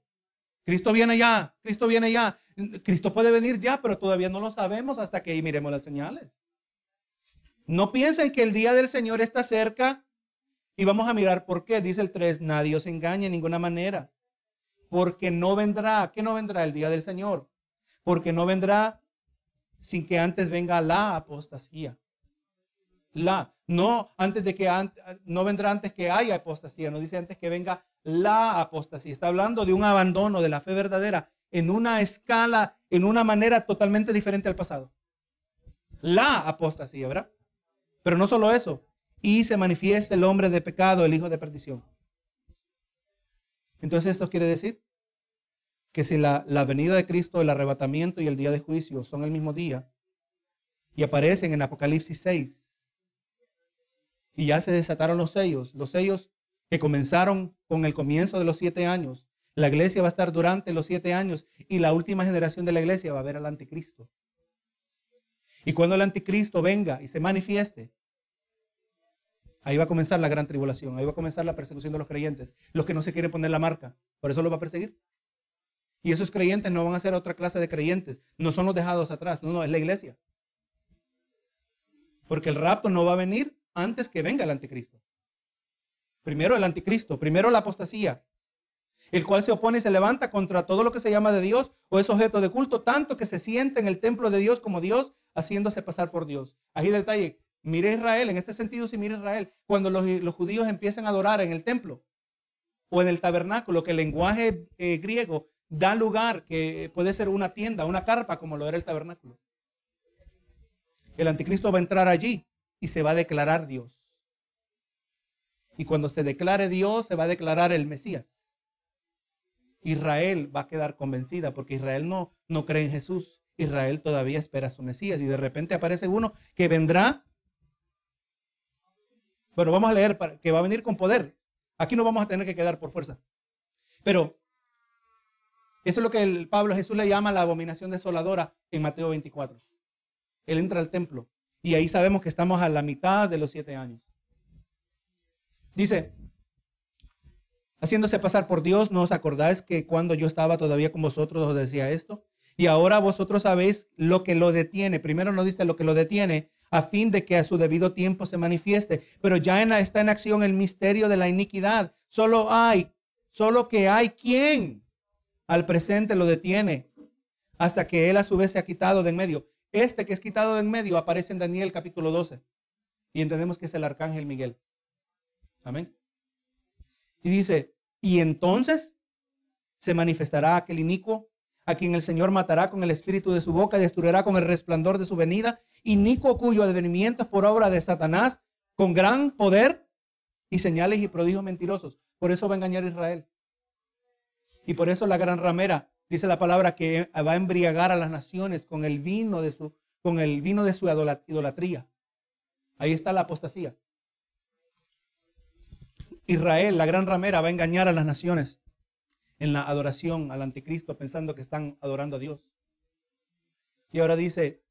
Cristo viene ya, Cristo viene ya. Cristo puede venir ya, pero todavía no lo sabemos hasta que miremos las señales. No piensen que el día del Señor está cerca y vamos a mirar por qué. Dice el 3, nadie os engañe en ninguna manera. Porque no vendrá, ¿qué no vendrá el día del Señor? Porque no vendrá sin que antes venga la apostasía. La, no antes de que no vendrá antes que haya apostasía, no dice antes que venga la apostasía. Está hablando de un abandono de la fe verdadera en una escala, en una manera totalmente diferente al pasado. La apostasía, ¿verdad? Pero no solo eso. Y se manifiesta el hombre de pecado, el hijo de perdición. Entonces esto quiere decir que si la, la venida de Cristo, el arrebatamiento y el día de juicio son el mismo día y aparecen en Apocalipsis 6 y ya se desataron los sellos, los sellos que comenzaron con el comienzo de los siete años. La iglesia va a estar durante los siete años y la última generación de la iglesia va a ver al anticristo. Y cuando el anticristo venga y se manifieste, ahí va a comenzar la gran tribulación, ahí va a comenzar la persecución de los creyentes, los que no se quieren poner la marca, por eso lo va a perseguir. Y esos creyentes no van a ser otra clase de creyentes, no son los dejados atrás, no, no, es la iglesia. Porque el rapto no va a venir antes que venga el anticristo. Primero el anticristo, primero la apostasía, el cual se opone y se levanta contra todo lo que se llama de Dios o es objeto de culto, tanto que se siente en el templo de Dios como Dios, haciéndose pasar por Dios. Ahí detalle, mire Israel, en este sentido si mire Israel, cuando los, judíos empiezan a adorar en el templo o en el tabernáculo, que el lenguaje eh, griego da lugar, que puede ser una tienda, una carpa, como lo era el tabernáculo. El anticristo va a entrar allí y se va a declarar Dios. Y cuando se declare Dios, se va a declarar el Mesías. Israel va a quedar convencida porque Israel no, no cree en Jesús. Israel todavía espera a su Mesías y de repente aparece uno que vendrá. Bueno, vamos a leer que va a venir con poder. Aquí no vamos a tener que quedar por fuerza. Pero eso es lo que el Pablo Jesús le llama la abominación desoladora en Mateo 24. Él entra al templo y ahí sabemos que estamos a la mitad de los siete años. Dice, haciéndose pasar por Dios, ¿no os acordáis que cuando yo estaba todavía con vosotros os decía esto? Y ahora vosotros sabéis lo que lo detiene. Primero no dice lo que lo detiene, a fin de que a su debido tiempo se manifieste. Pero ya está en acción el misterio de la iniquidad. Solo hay, solo que hay quien al presente lo detiene hasta que él a su vez se ha quitado de en medio. Este que es quitado de en medio aparece en Daniel capítulo 12. Y entendemos que es el arcángel Miguel. Amén. Y dice, y entonces se manifestará aquel inicuo a quien el Señor matará con el espíritu de su boca y destruirá con el resplandor de su venida, inicuo cuyo advenimiento es por obra de Satanás, con gran poder y señales y prodigios mentirosos. Por eso va a engañar a Israel. Y por eso la gran ramera dice la palabra que va a embriagar a las naciones con el vino de su, con el vino de su idolatría. Ahí está la apostasía. Israel, la gran ramera, va a engañar a las naciones en la adoración al anticristo pensando que están adorando a Dios. Y ahora dice,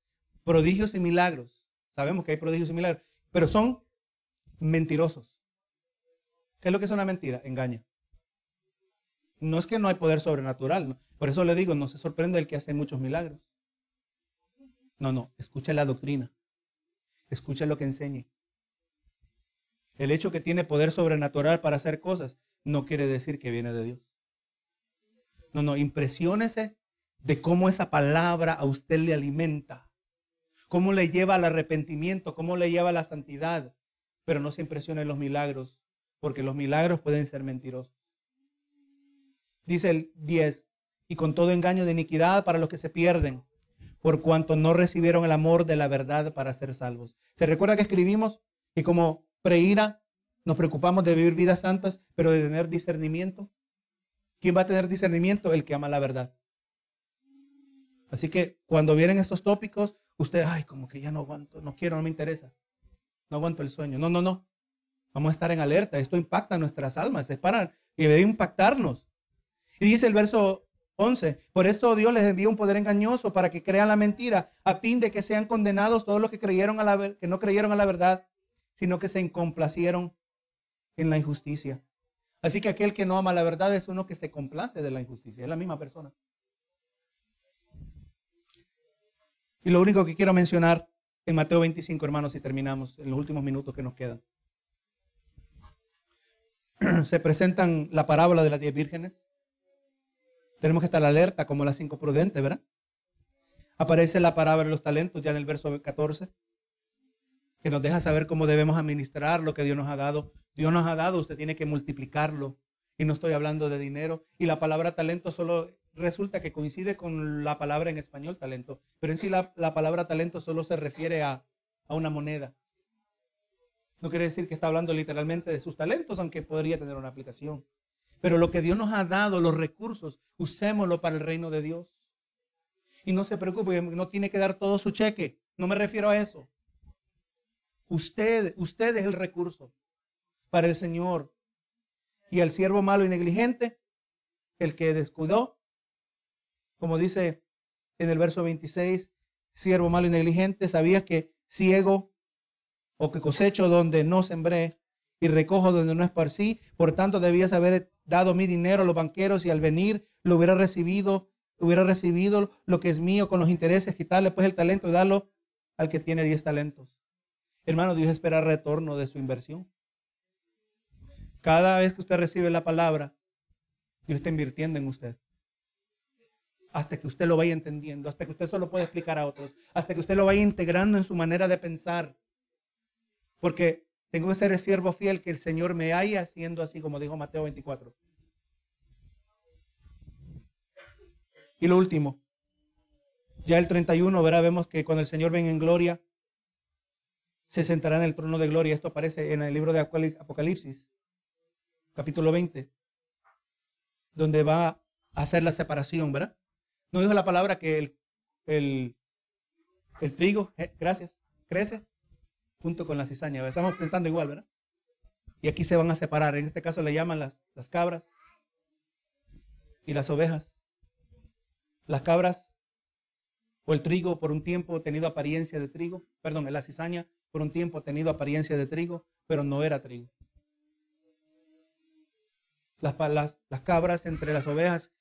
prodigios y milagros. Sabemos que hay prodigios y milagros, pero son mentirosos. ¿Qué es lo que es una mentira? Engaña. No es que no hay poder sobrenatural. Por eso le digo, no se sorprende el que hace muchos milagros. No, no, escucha la doctrina. Escucha lo que enseñe. El hecho que tiene poder sobrenatural para hacer cosas no quiere decir que viene de Dios. No, no, impresiónese de cómo esa palabra a usted le alimenta, cómo le lleva al arrepentimiento, cómo le lleva a la santidad, pero no se impresione los milagros, porque los milagros pueden ser mentirosos. Dice el 10, y con todo engaño de iniquidad para los que se pierden, por cuanto no recibieron el amor de la verdad para ser salvos. ¿Se recuerda que escribimos? Y como preira nos preocupamos de vivir vidas santas, pero de tener discernimiento. ¿Quién va a tener discernimiento? El que ama la verdad. Así que cuando vienen estos tópicos, usted, ay, como que ya no aguanto, no quiero, no me interesa. No aguanto el sueño. No, no, no. Vamos a estar en alerta. Esto impacta nuestras almas. Es para y debe impactarnos. Y dice el verso 11, por esto Dios les envía un poder engañoso para que crean la mentira, a fin de que sean condenados todos los que creyeron a la que no creyeron a la verdad, sino que se complacieron en la injusticia. Así que aquel que no ama la verdad es uno que se complace de la injusticia, es la misma persona. Y lo único que quiero mencionar en Mateo 25, hermanos, y terminamos en los últimos minutos que nos quedan. Se presentan la parábola de las diez vírgenes. Tenemos que estar alerta como las cinco prudentes, ¿verdad? Aparece la parábola de los talentos ya en el verso 14, que nos deja saber cómo debemos administrar lo que Dios nos ha dado. Dios nos ha dado, usted tiene que multiplicarlo. Y no estoy hablando de dinero. Y la palabra talento solo resulta que coincide con la palabra en español talento. Pero en sí la, palabra talento solo se refiere a, a una moneda. No quiere decir que está hablando literalmente de sus talentos, aunque podría tener una aplicación. Pero lo que Dios nos ha dado, los recursos, usémoslo para el reino de Dios. Y no se preocupe, no tiene que dar todo su cheque. No me refiero a eso. Usted, usted es el recurso para el Señor. Y el siervo malo y negligente, el que descuidó, como dice en el verso 26, siervo malo y negligente, sabías que ciego o que cosecho donde no sembré y recojo donde no esparcí, por tanto debías haber dado mi dinero a los banqueros y al venir lo hubiera recibido, hubiera recibido lo que es mío con los intereses, quitarle pues el talento y darlo al que tiene 10 talentos. Hermano, Dios espera retorno de su inversión. Cada vez que usted recibe la palabra, Dios está invirtiendo en usted. Hasta que usted lo vaya entendiendo, hasta que usted solo pueda explicar a otros, hasta que usted lo vaya integrando en su manera de pensar. Porque tengo que ser el siervo fiel que el Señor me haya haciendo así, como dijo Mateo 24. Y lo último, ya el 31, verá, vemos que cuando el Señor venga en gloria, se sentará en el trono de gloria. Esto aparece en el libro de Apocalipsis, capítulo 20, donde va a hacer la separación, ¿verdad? No dijo la palabra que el, el, el trigo, eh, gracias, crece junto con la cizaña. Estamos pensando igual, ¿verdad? Y aquí se van a separar. En este caso le llaman las, las cabras y las ovejas. Las cabras o el trigo por un tiempo tenido apariencia de trigo, perdón, la cizaña por un tiempo tenido apariencia de trigo, pero no era trigo. Las, las, las cabras entre las ovejas,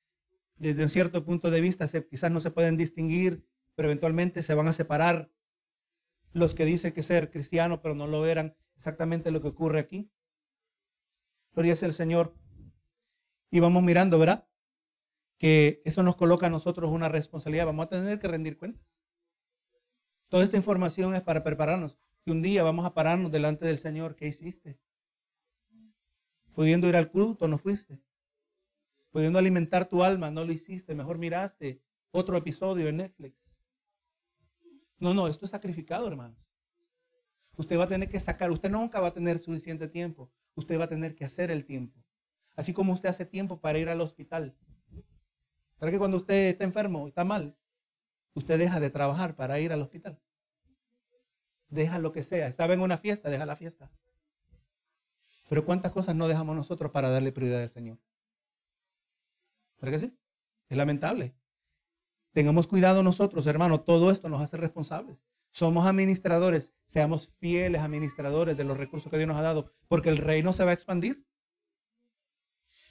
desde un cierto punto de vista, quizás no se pueden distinguir, pero eventualmente se van a separar los que dicen que ser cristiano, pero no lo eran, exactamente lo que ocurre aquí. Gloria es el Señor. Y vamos mirando, ¿verdad? Que eso nos coloca a nosotros una responsabilidad. Vamos a tener que rendir cuentas. Toda esta información es para prepararnos. Un día vamos a pararnos delante del Señor. ¿Qué hiciste? Pudiendo ir al culto, no fuiste. Pudiendo alimentar tu alma, no lo hiciste. Mejor miraste otro episodio en Netflix. No, no, esto es sacrificado, hermanos. Usted va a tener que sacar, usted nunca va a tener suficiente tiempo. Usted va a tener que hacer el tiempo. Así como usted hace tiempo para ir al hospital. ¿Para que cuando usted está enfermo, está mal, usted deja de trabajar para ir al hospital? Deja lo que sea. Estaba en una fiesta, deja la fiesta. Pero ¿cuántas cosas no dejamos nosotros para darle prioridad al Señor? ¿Para que sí? Es lamentable. Tengamos cuidado nosotros, hermano, todo esto nos hace responsables. Somos administradores, seamos fieles administradores de los recursos que Dios nos ha dado, porque el reino se va a expandir.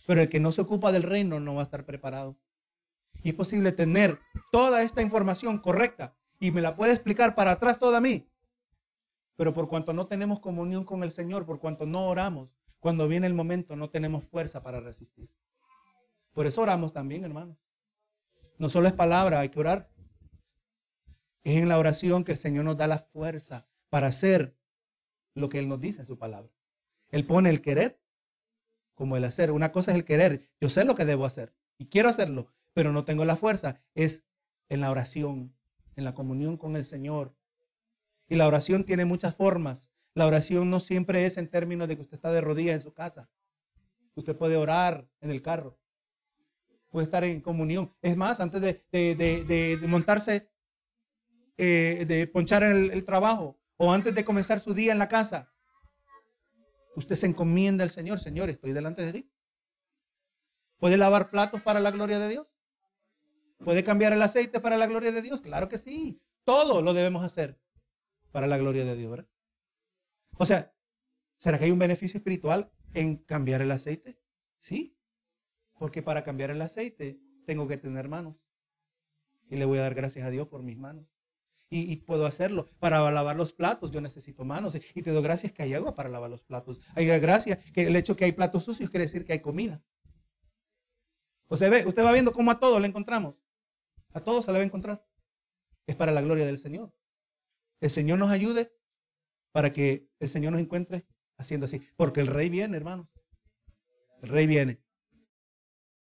Pero el que no se ocupa del reino no va a estar preparado. Y es posible tener toda esta información correcta y me la puede explicar para atrás toda a mí. Pero por cuanto no tenemos comunión con el Señor, por cuanto no oramos, cuando viene el momento no tenemos fuerza para resistir. Por eso oramos también, hermanos. No solo es palabra, hay que orar. Es en la oración que el Señor nos da la fuerza para hacer lo que Él nos dice en su palabra. Él pone el querer como el hacer. Una cosa es el querer. Yo sé lo que debo hacer y quiero hacerlo, pero no tengo la fuerza. Es en la oración, en la comunión con el Señor. Y la oración tiene muchas formas. La oración no siempre es en términos de que usted está de rodillas en su casa. Usted puede orar en el carro. Puede estar en comunión. Es más, antes de, montarse, eh, de ponchar el, el trabajo o antes de comenzar su día en la casa, usted se encomienda al Señor. Señor, estoy delante de ti. ¿Puede lavar platos para la gloria de Dios? ¿Puede cambiar el aceite para la gloria de Dios? Claro que sí. Todo lo debemos hacer para la gloria de Dios. ¿verdad? O sea, ¿será que hay un beneficio espiritual en cambiar el aceite? Sí. Porque para cambiar el aceite tengo que tener manos. Y le voy a dar gracias a Dios por mis manos. Y, puedo hacerlo. Para lavar los platos yo necesito manos. Y te doy gracias que hay agua para lavar los platos. Hay gracias que el hecho que hay platos sucios quiere decir que hay comida. Usted ve, usted va viendo cómo a todos le encontramos. A todos se le va a encontrar. Es para la gloria del Señor. El Señor nos ayude para que el Señor nos encuentre haciendo así. Porque el rey viene, hermanos. El rey viene.